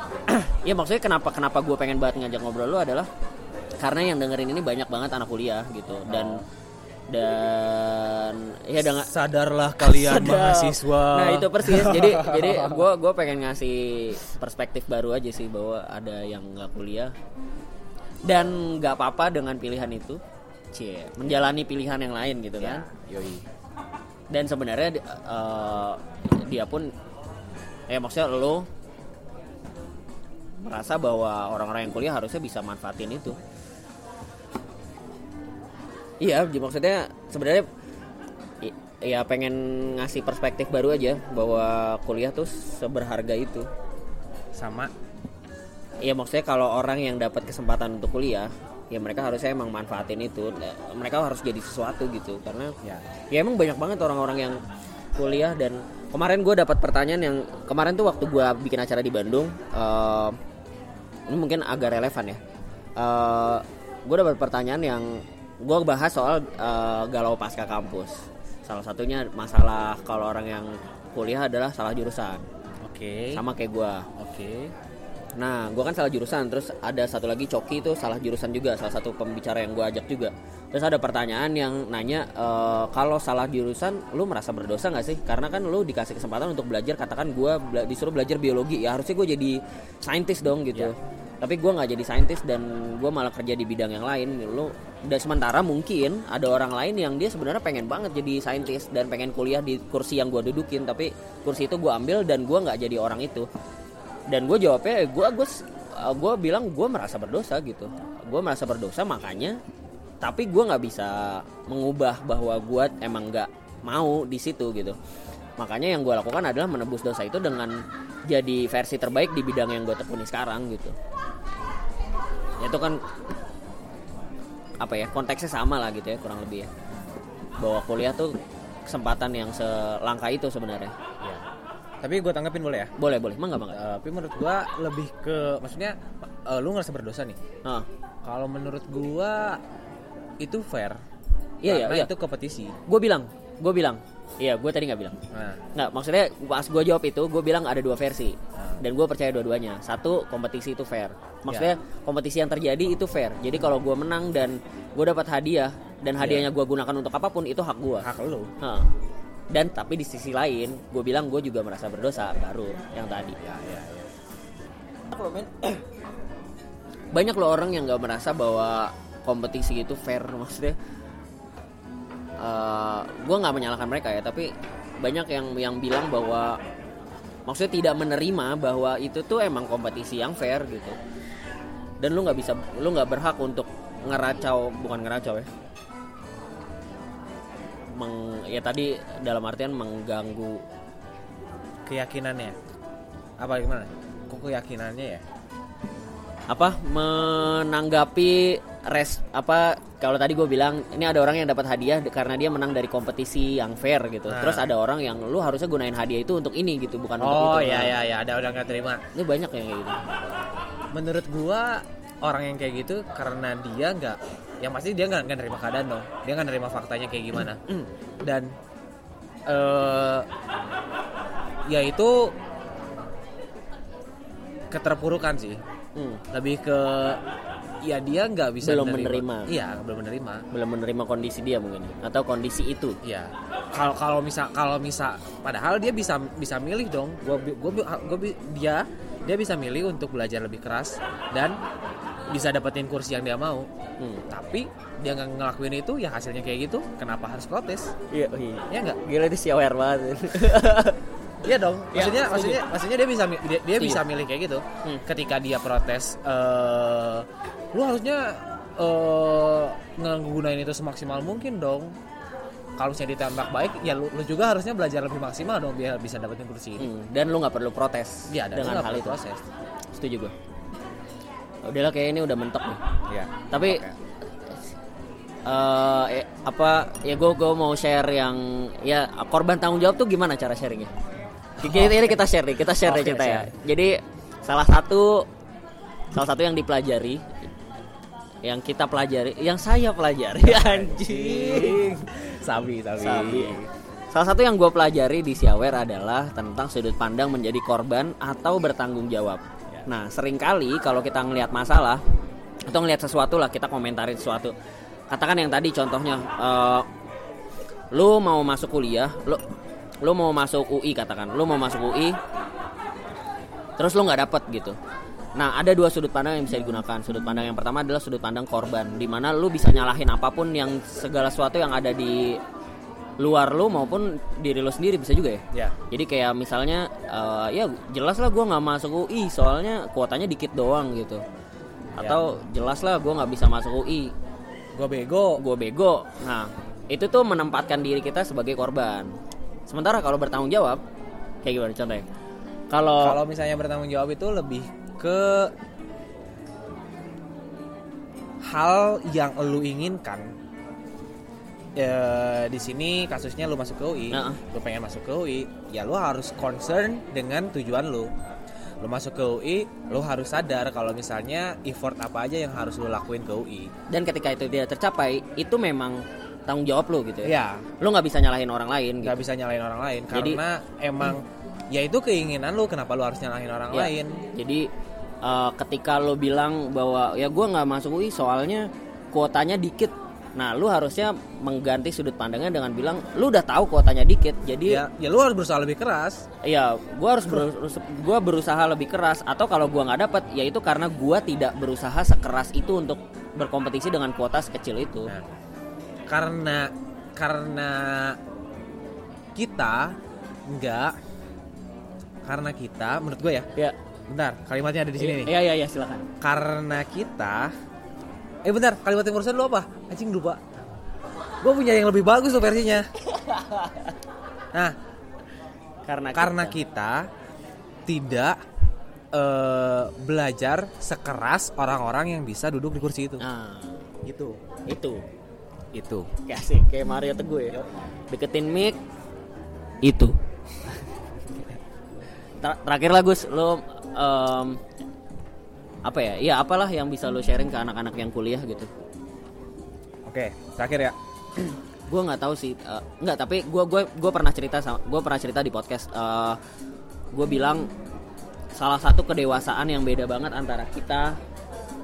ya maksudnya kenapa kenapa gue pengen banget ngajak ngobrol lu adalah karena yang dengerin ini banyak banget anak kuliah gitu dan dan ya dengan sadarlah kalian Sadar. mahasiswa Nah itu persis. Jadi jadi gue gue pengen ngasih perspektif baru aja sih bahwa ada yang nggak kuliah dan nggak apa-apa dengan pilihan itu. Cie, menjalani pilihan yang lain gitu kan. Ya, yoi Dan sebenarnya eh, dia pun ya maksudnya lo merasa bahwa orang-orang yang kuliah harusnya bisa manfaatin itu. Iya, jadi maksudnya sebenarnya ya pengen ngasih perspektif baru aja bahwa kuliah tuh seberharga itu. sama Iya maksudnya kalau orang yang dapat kesempatan untuk kuliah, ya mereka harusnya emang manfaatin itu. Nah, Mereka harus jadi sesuatu gitu karena ya ya emang banyak banget orang-orang yang kuliah dan kemarin gue dapat pertanyaan yang kemarin tuh waktu gue bikin acara di Bandung eh, ini mungkin agak relevan ya gue dapat pertanyaan yang gue bahas soal eh, galau pasca kampus salah satunya masalah kalau orang yang kuliah adalah salah jurusan oke sama kayak gue oke Nah, gue kan salah jurusan, terus ada satu lagi Coki itu salah jurusan juga, salah satu pembicara yang gue ajak juga. Terus ada pertanyaan yang nanya, e, kalau salah jurusan, lu merasa berdosa nggak sih? Karena kan lu dikasih kesempatan untuk belajar, katakan gue bela- disuruh belajar biologi, ya harusnya gue jadi saintis dong gitu. Tapi gue nggak jadi saintis dan gue malah kerja di bidang yang lain. Gitu. Lu dan sementara mungkin ada orang lain yang dia sebenarnya pengen banget jadi saintis dan pengen kuliah di kursi yang gue dudukin, tapi kursi itu gue ambil dan gue nggak jadi orang itu dan gue jawabnya gue gue gue bilang gue merasa berdosa gitu gue merasa berdosa makanya tapi gue nggak bisa mengubah bahwa gue emang nggak mau di situ gitu makanya yang gue lakukan adalah menebus dosa itu dengan jadi versi terbaik di bidang yang gue tekuni sekarang gitu itu kan apa ya konteksnya sama lah gitu ya kurang lebih ya bahwa kuliah tuh kesempatan yang selangka itu sebenarnya Ya. Tapi gue tanggapin boleh ya? boleh boleh mangga mangga Eh, tapi menurut gua lebih ke maksudnya eh, lu ngerasa berdosa nih. Ah, Kalau menurut gua itu fair. Iya, iya, iya. itu kompetisi. gue bilang gue bilang iya gue tadi nggak bilang. Nah, nggak maksudnya pas gue jawab itu gue bilang ada dua versi. Ah. dan gue percaya dua-duanya. Satu kompetisi itu fair. Maksudnya kompetisi yang terjadi itu fair. Jadi kalau gue menang dan gue dapat hadiah dan hadiahnya gue gunakan untuk apa pun itu hak gue hak lu. Hah. dan tapi di sisi lain gue bilang gue juga merasa berdosa baru yang tadi. Ya, ya, ya. banyak loh orang yang nggak merasa bahwa kompetisi itu fair maksudnya gue nggak menyalahkan mereka ya tapi banyak yang yang bilang bahwa maksudnya tidak menerima bahwa itu tuh emang kompetisi yang fair gitu dan lu nggak bisa lu nggak berhak untuk ngeracau bukan ngeracau ya meng, ya tadi dalam artian mengganggu Keyakinannya. Apa gimana? Kok keyakinannya ya? apa menanggapi res apa kalau tadi gue bilang ini ada orang yang dapat hadiah karena dia menang dari kompetisi yang fair gitu Nah. terus ada orang yang lu harusnya gunain hadiah itu untuk ini gitu bukan untuk Oh itu ya Nah, ya ya ada orang nggak terima. ini banyak yang kayak gitu Menurut gua orang yang kayak gitu karena dia nggak yang pasti dia nggak nerima keadaan dong. Dia nggak nerima faktanya kayak gimana. Hmm. Dan eh ya itu keterpurukan sih. Hmm. Lebih ke ya dia nggak bisa Belum menerima. Iya belum menerima. belum menerima kondisi dia mungkin atau kondisi itu Iya. Kalau kalau misal kalau misal padahal dia bisa bisa milih dong. Gua gua gua bi- dia dia bisa milih untuk belajar lebih keras dan bisa dapetin kursi yang dia mau. hmm. Tapi dia nggak ngelakuin itu ya hasilnya kayak gitu. Kenapa harus protes? iya iya Ya enggak? gila itu siawer banget Iya dong. Ya, Maksudnya setuju. maksudnya maksudnya dia bisa dia, dia Setuju. bisa milih kayak gitu. Hmm. Ketika dia protes eh lu harusnya eh ngegunain itu semaksimal mungkin dong. Kalau misalnya ditembak baik, ya lu, lu juga harusnya belajar lebih maksimal dong biar bisa dapetin kursi ini. Hmm, dan lu nggak perlu protes Iya, dan dengan hal itu proses. setuju gue udahlah kayak ini udah mentok nih Iya. tapi eh eh, apa ya gue gue mau share yang ya korban tanggung jawab tuh gimana cara sharingnya ini kita share nih kita share Oke, cerita ya jadi salah satu salah satu yang dipelajari yang kita pelajari yang saya pelajari anjing Sabi, sabi. Sabi. Salah satu yang gue pelajari di Siawer adalah tentang sudut pandang menjadi korban atau bertanggung jawab. Ya. Nah, sering kali kalau kita ngelihat masalah atau ngelihat sesuatu lah kita komentarin sesuatu. Katakan yang tadi contohnya, eh, lu mau masuk kuliah, lu lu mau masuk UI katakan, lu mau masuk UI, terus lu nggak dapet gitu. Nah, ada dua sudut pandang yang bisa digunakan. Sudut pandang yang pertama adalah sudut pandang korban, di mana lu bisa nyalahin apa pun yang segala sesuatu yang ada di luar lu maupun diri lu sendiri bisa juga ya. Ya. Jadi kayak misalnya eh, ya jelas lah gue nggak masuk UI soalnya kuotanya dikit doang gitu. Atau jelas lah gue nggak bisa masuk UI, Gue bego. gue bego. Nah itu tuh menempatkan diri kita sebagai korban. Sementara kalau bertanggung jawab kayak gimana contohnya? Kalau Kalau misalnya bertanggung jawab itu lebih ke hal yang lu inginkan. Ya, di sini kasusnya lu masuk ke UI, Heeh. lu pengen masuk ke UI, ya lu harus concern dengan tujuan lu. Lu masuk ke UI, lu harus sadar kalau misalnya effort apa aja yang harus lu lakuin ke UI. dan ketika itu tidak tercapai itu memang tanggung jawab lu gitu ya. Ya, Lu nggak bisa nyalahin orang lain. Gitu. nggak bisa nyalain orang lain Jadi- karena emang ya itu keinginan lu kenapa lu harus nyalahin orang Ya, lain. Jadi eh, ketika lo bilang bahwa ya gue nggak masuk UI soalnya kuotanya dikit. Nah, lu harusnya mengganti sudut pandangnya dengan bilang lu udah tahu kuotanya dikit. Jadi Ya, ya lu harus berusaha lebih keras. ya gue harus berus- gua berusaha lebih keras atau kalau gua nggak dapet ya itu karena gua tidak berusaha sekeras itu untuk berkompetisi dengan kuota sekecil itu. Nah, karena karena kita nggak karena kita menurut gue ya Ya. bentar kalimatnya ada di sini nih Iya iya iya silakan. karena kita eh bentar kalimat yang barusan lu apa anjing lupa gue punya yang lebih bagus tuh versinya Nah, Karena karena kita- kita tidak eh, belajar sekeras orang-orang yang bisa duduk di kursi itu. Nah, Gitu. itu. Itu. Kayak asik, kayak Mario Teguh ya. Deketin mic itu. Ter- terakhir lah Gus, lo em, apa ya? Iya, apalah yang bisa lo sharing ke anak-anak yang kuliah gitu. Oke, terakhir ya. gue nggak tahu sih eh, nggak tapi gue gue gue pernah cerita sama gue pernah cerita di podcast gue bilang salah satu kedewasaan yang beda banget antara kita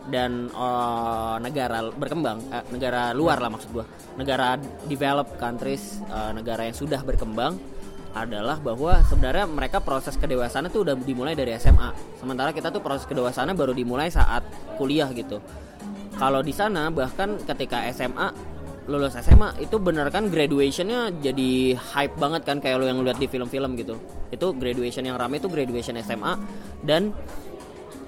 dan eh, negara berkembang eh, negara luar lah maksud gue negara developed countries eh, negara yang sudah berkembang adalah bahwa sebenarnya mereka proses kedewasaan itu udah dimulai dari SMA sementara kita tuh proses kedewasaannya baru dimulai saat kuliah gitu. Kalau di sana bahkan ketika SMA lulus SMA itu bener kan graduationnya jadi hype banget kan kayak lo yang lihat di film-film gitu. Itu graduation yang rame itu graduation SMA dan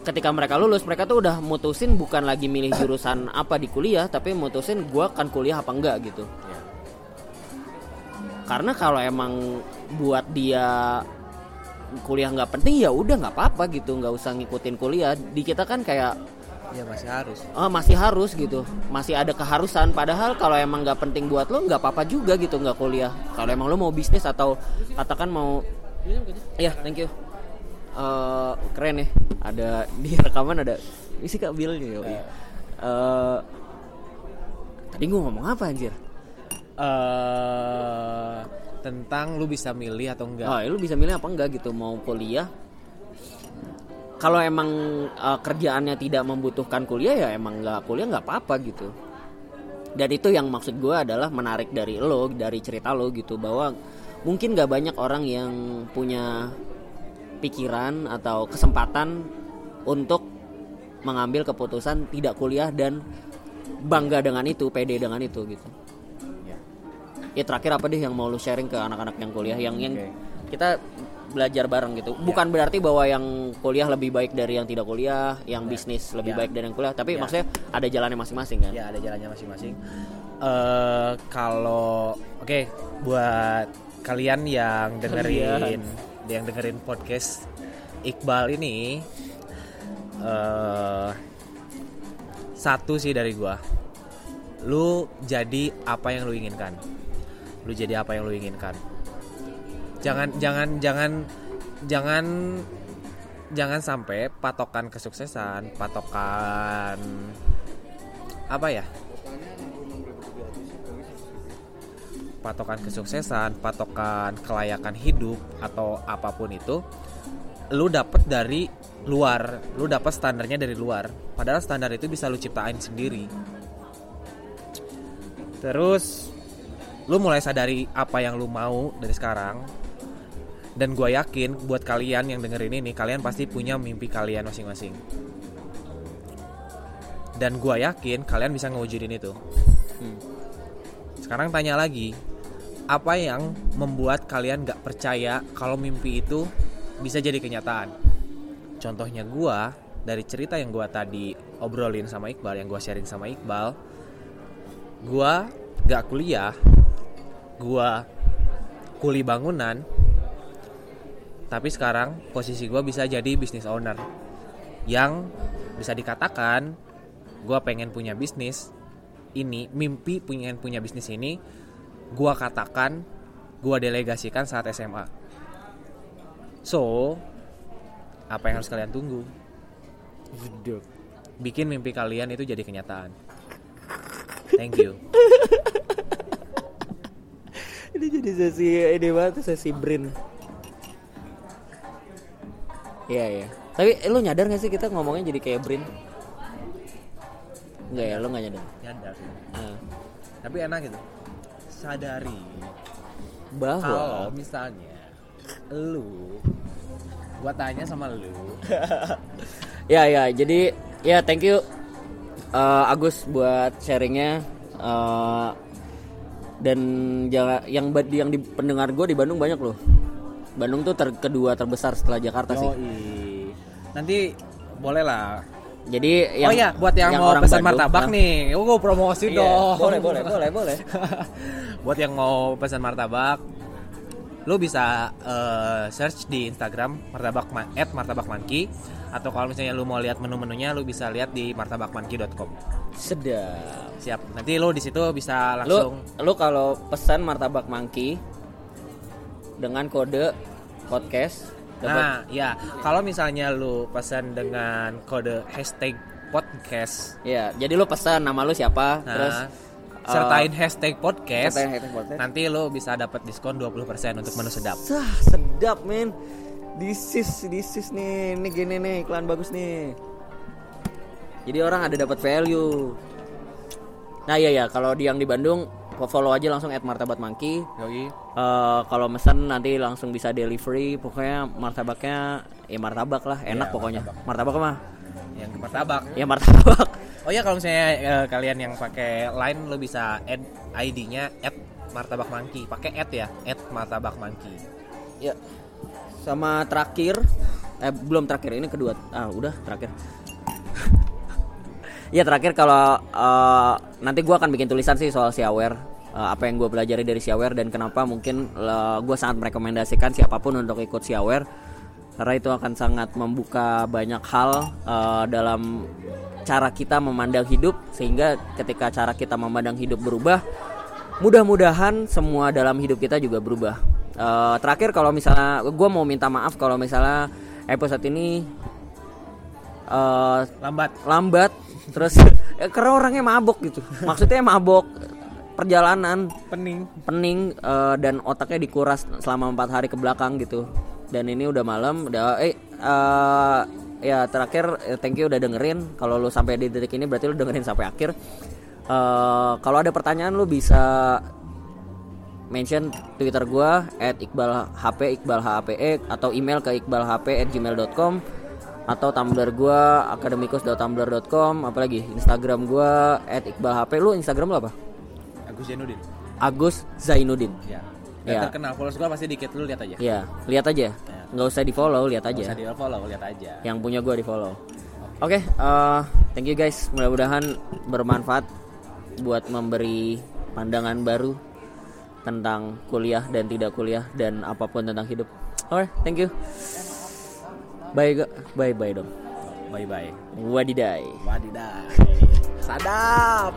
ketika mereka lulus mereka tuh udah mutusin bukan lagi milih jurusan apa di kuliah tapi mutusin gua akan kuliah apa enggak gitu. Karena kalau emang buat dia kuliah nggak penting ya udah nggak apa-apa gitu. Nggak usah ngikutin kuliah. Di kita kan kayak Ya masih harus. oh, masih harus gitu. Masih ada keharusan. Padahal kalau emang nggak penting buat lo nggak apa-apa juga gitu nggak kuliah. Kalau emang lo mau bisnis atau katakan mau ya thank you Eh, keren ya ada di rekaman ada isi kak Billnya ya tadi gue ngomong apa anjir eh tentang lu bisa milih atau enggak. Oh, ya lu bisa milih apa enggak gitu mau kuliah. Kalau emang uh, kerjaannya tidak membutuhkan kuliah ya emang nggak kuliah nggak apa-apa gitu. Dan itu yang maksud gue adalah menarik dari lo, dari cerita lo gitu bahwa mungkin nggak banyak orang yang punya pikiran atau kesempatan untuk mengambil keputusan tidak kuliah dan bangga dengan itu, pede dengan itu gitu. Ya terakhir apa deh yang mau lu sharing ke anak-anak yang kuliah yang yang Oke. kita belajar bareng gitu. Bukan berarti bahwa yang kuliah lebih baik dari yang tidak kuliah, yang bisnis lebih Ya. baik dari yang kuliah, tapi Ya. maksudnya ada jalannya masing-masing kan. Ya ada jalannya masing-masing. Eh kalau oke buat kalian yang dengerin yang dengerin podcast Iqbal ini eh satu sih dari gua. Lu jadi apa yang lu inginkan. Lu jadi apa yang lu inginkan. Jangan jangan jangan jangan jangan sampai patokan kesuksesan, patokan apa ya? Patokan kesuksesan, patokan kelayakan hidup atau apa pun itu lu dapet dari luar, lu dapet standarnya dari luar. Padahal standar itu bisa lu ciptain sendiri. Terus lu mulai sadari apa yang lu mau dari sekarang. Dan gue yakin buat kalian yang dengerin ini, kalian pasti punya mimpi kalian masing-masing. Dan gue yakin kalian bisa ngewujudin itu. Hmm. Sekarang tanya lagi, apa yang membuat kalian gak percaya kalau mimpi itu bisa jadi kenyataan? Contohnya gua dari cerita yang gua tadi obrolin sama Iqbal, yang gua sharing sama Iqbal, gua gak kuliah, gua kuli bangunan, tapi sekarang posisi gua bisa jadi business owner, yang bisa dikatakan gua pengen punya bisnis ini, mimpi pengen punya bisnis ini, gua katakan gua delegasikan saat SMA. So, apa yang harus kalian tunggu? Bikin mimpi kalian itu jadi kenyataan. Thank you. Ini jadi sesi ini banget sesi brain. Iya iya. Tapi eh, lu nyadar gak sih kita ngomongnya jadi kayak brain? Enggak ya, lu gak nyadar. Nyadar sih. Nah, Tapi enak gitu. Sadari bahwa kalau misalnya lu gua tanya sama lu ya ya jadi ya thank you eh, Agus buat sharingnya Eh, dan jangan yang yang di pendengar gue di Bandung banyak loh Bandung tuh ter, kedua terbesar setelah Jakarta sih Yoi. Nanti boleh lah Jadi yang oh iya, buat yang, mau orang pesan Bandung, martabak nah, nih, oh gue promosi iya, dong. boleh boleh boleh boleh. buat yang mau pesan martabak, lu bisa eh, search di Instagram martabak ma- at martabak monkey atau kalau misalnya lu mau lihat menu-menunya lu bisa lihat di martabakmonkey.com. Sedap. Siap. Nanti lu di situ bisa Lu langsung lu kalau pesan martabak mangki dengan kode podcast dapat Nah, ya, kalau misalnya lu pesan dengan kode hashtag podcast, ya, jadi lu pesan nama lu siapa, nah, terus sertain hashtag podcast, sertain hashtag podcast. nanti lu bisa dapat diskon 20% untuk menu sedap. Sah, sedap men. This is, this is nih, ini gini nih iklan bagus nih. Jadi orang ada dapat value. Nah iya ya, kalau di yang di Bandung follow aja langsung at martabat monkey. Yoi. Eh, kalau mesen nanti langsung bisa delivery. Pokoknya martabaknya ya martabak lah, enak Iya, pokoknya. Martabak mah Yang ke martabak. ya martabak. Oh ya kalau misalnya eh, kalian yang pakai line lu bisa add ID-nya at martabak monkey. Pakai add ya, at martabak monkey. Ya. Sama terakhir eh belum terakhir ini kedua. Ah, udah terakhir. ya terakhir kalau eh, nanti gua akan bikin tulisan sih soal Siaware Eh, apa yang gue pelajari dari Siaware dan kenapa mungkin gue sangat merekomendasikan siapa pun untuk ikut Siaware karena itu akan sangat membuka banyak hal eh, dalam cara kita memandang hidup. Sehingga ketika cara kita memandang hidup berubah mudah-mudahan semua dalam hidup kita juga berubah. Eh, terakhir kalau misalnya gue mau minta maaf kalau misalnya episode ini eh, Lambat. lambat. Terus eh, karena orangnya mabok gitu. Maksudnya mabok perjalanan. Pening. pening eh, dan otaknya dikuras selama empat hari ke belakang gitu. Dan ini udah malam udah eh eh, ya terakhir eh, thank you udah dengerin. Kalau lu sampai di detik ini berarti lu dengerin sampai akhir. Eh, kalau ada pertanyaan lu bisa mention twitter gua at iqbal hp iqbal hpe atau email ke iqbalhp at gmail.com atau tumblr gua akademikus.tumblr.com apalagi instagram gua at iqbal hp lu instagram lu apa Agus Janudin. Agus Zainuddin Ya. Ya. Dan terkenal followers gua pasti dikit lu lihat aja. Ya, lihat aja. Nggak usah di follow, lihat aja. usah di follow, lihat aja. Yang punya gue di follow. Oke, eh, thank you guys. Mudah-mudahan bermanfaat buat memberi pandangan baru tentang kuliah dan tidak kuliah dan apa pun tentang hidup. Oke, thank you. Bye, bye, bye dong. Bye bye. Wadidai. Wadidaw. Sadap.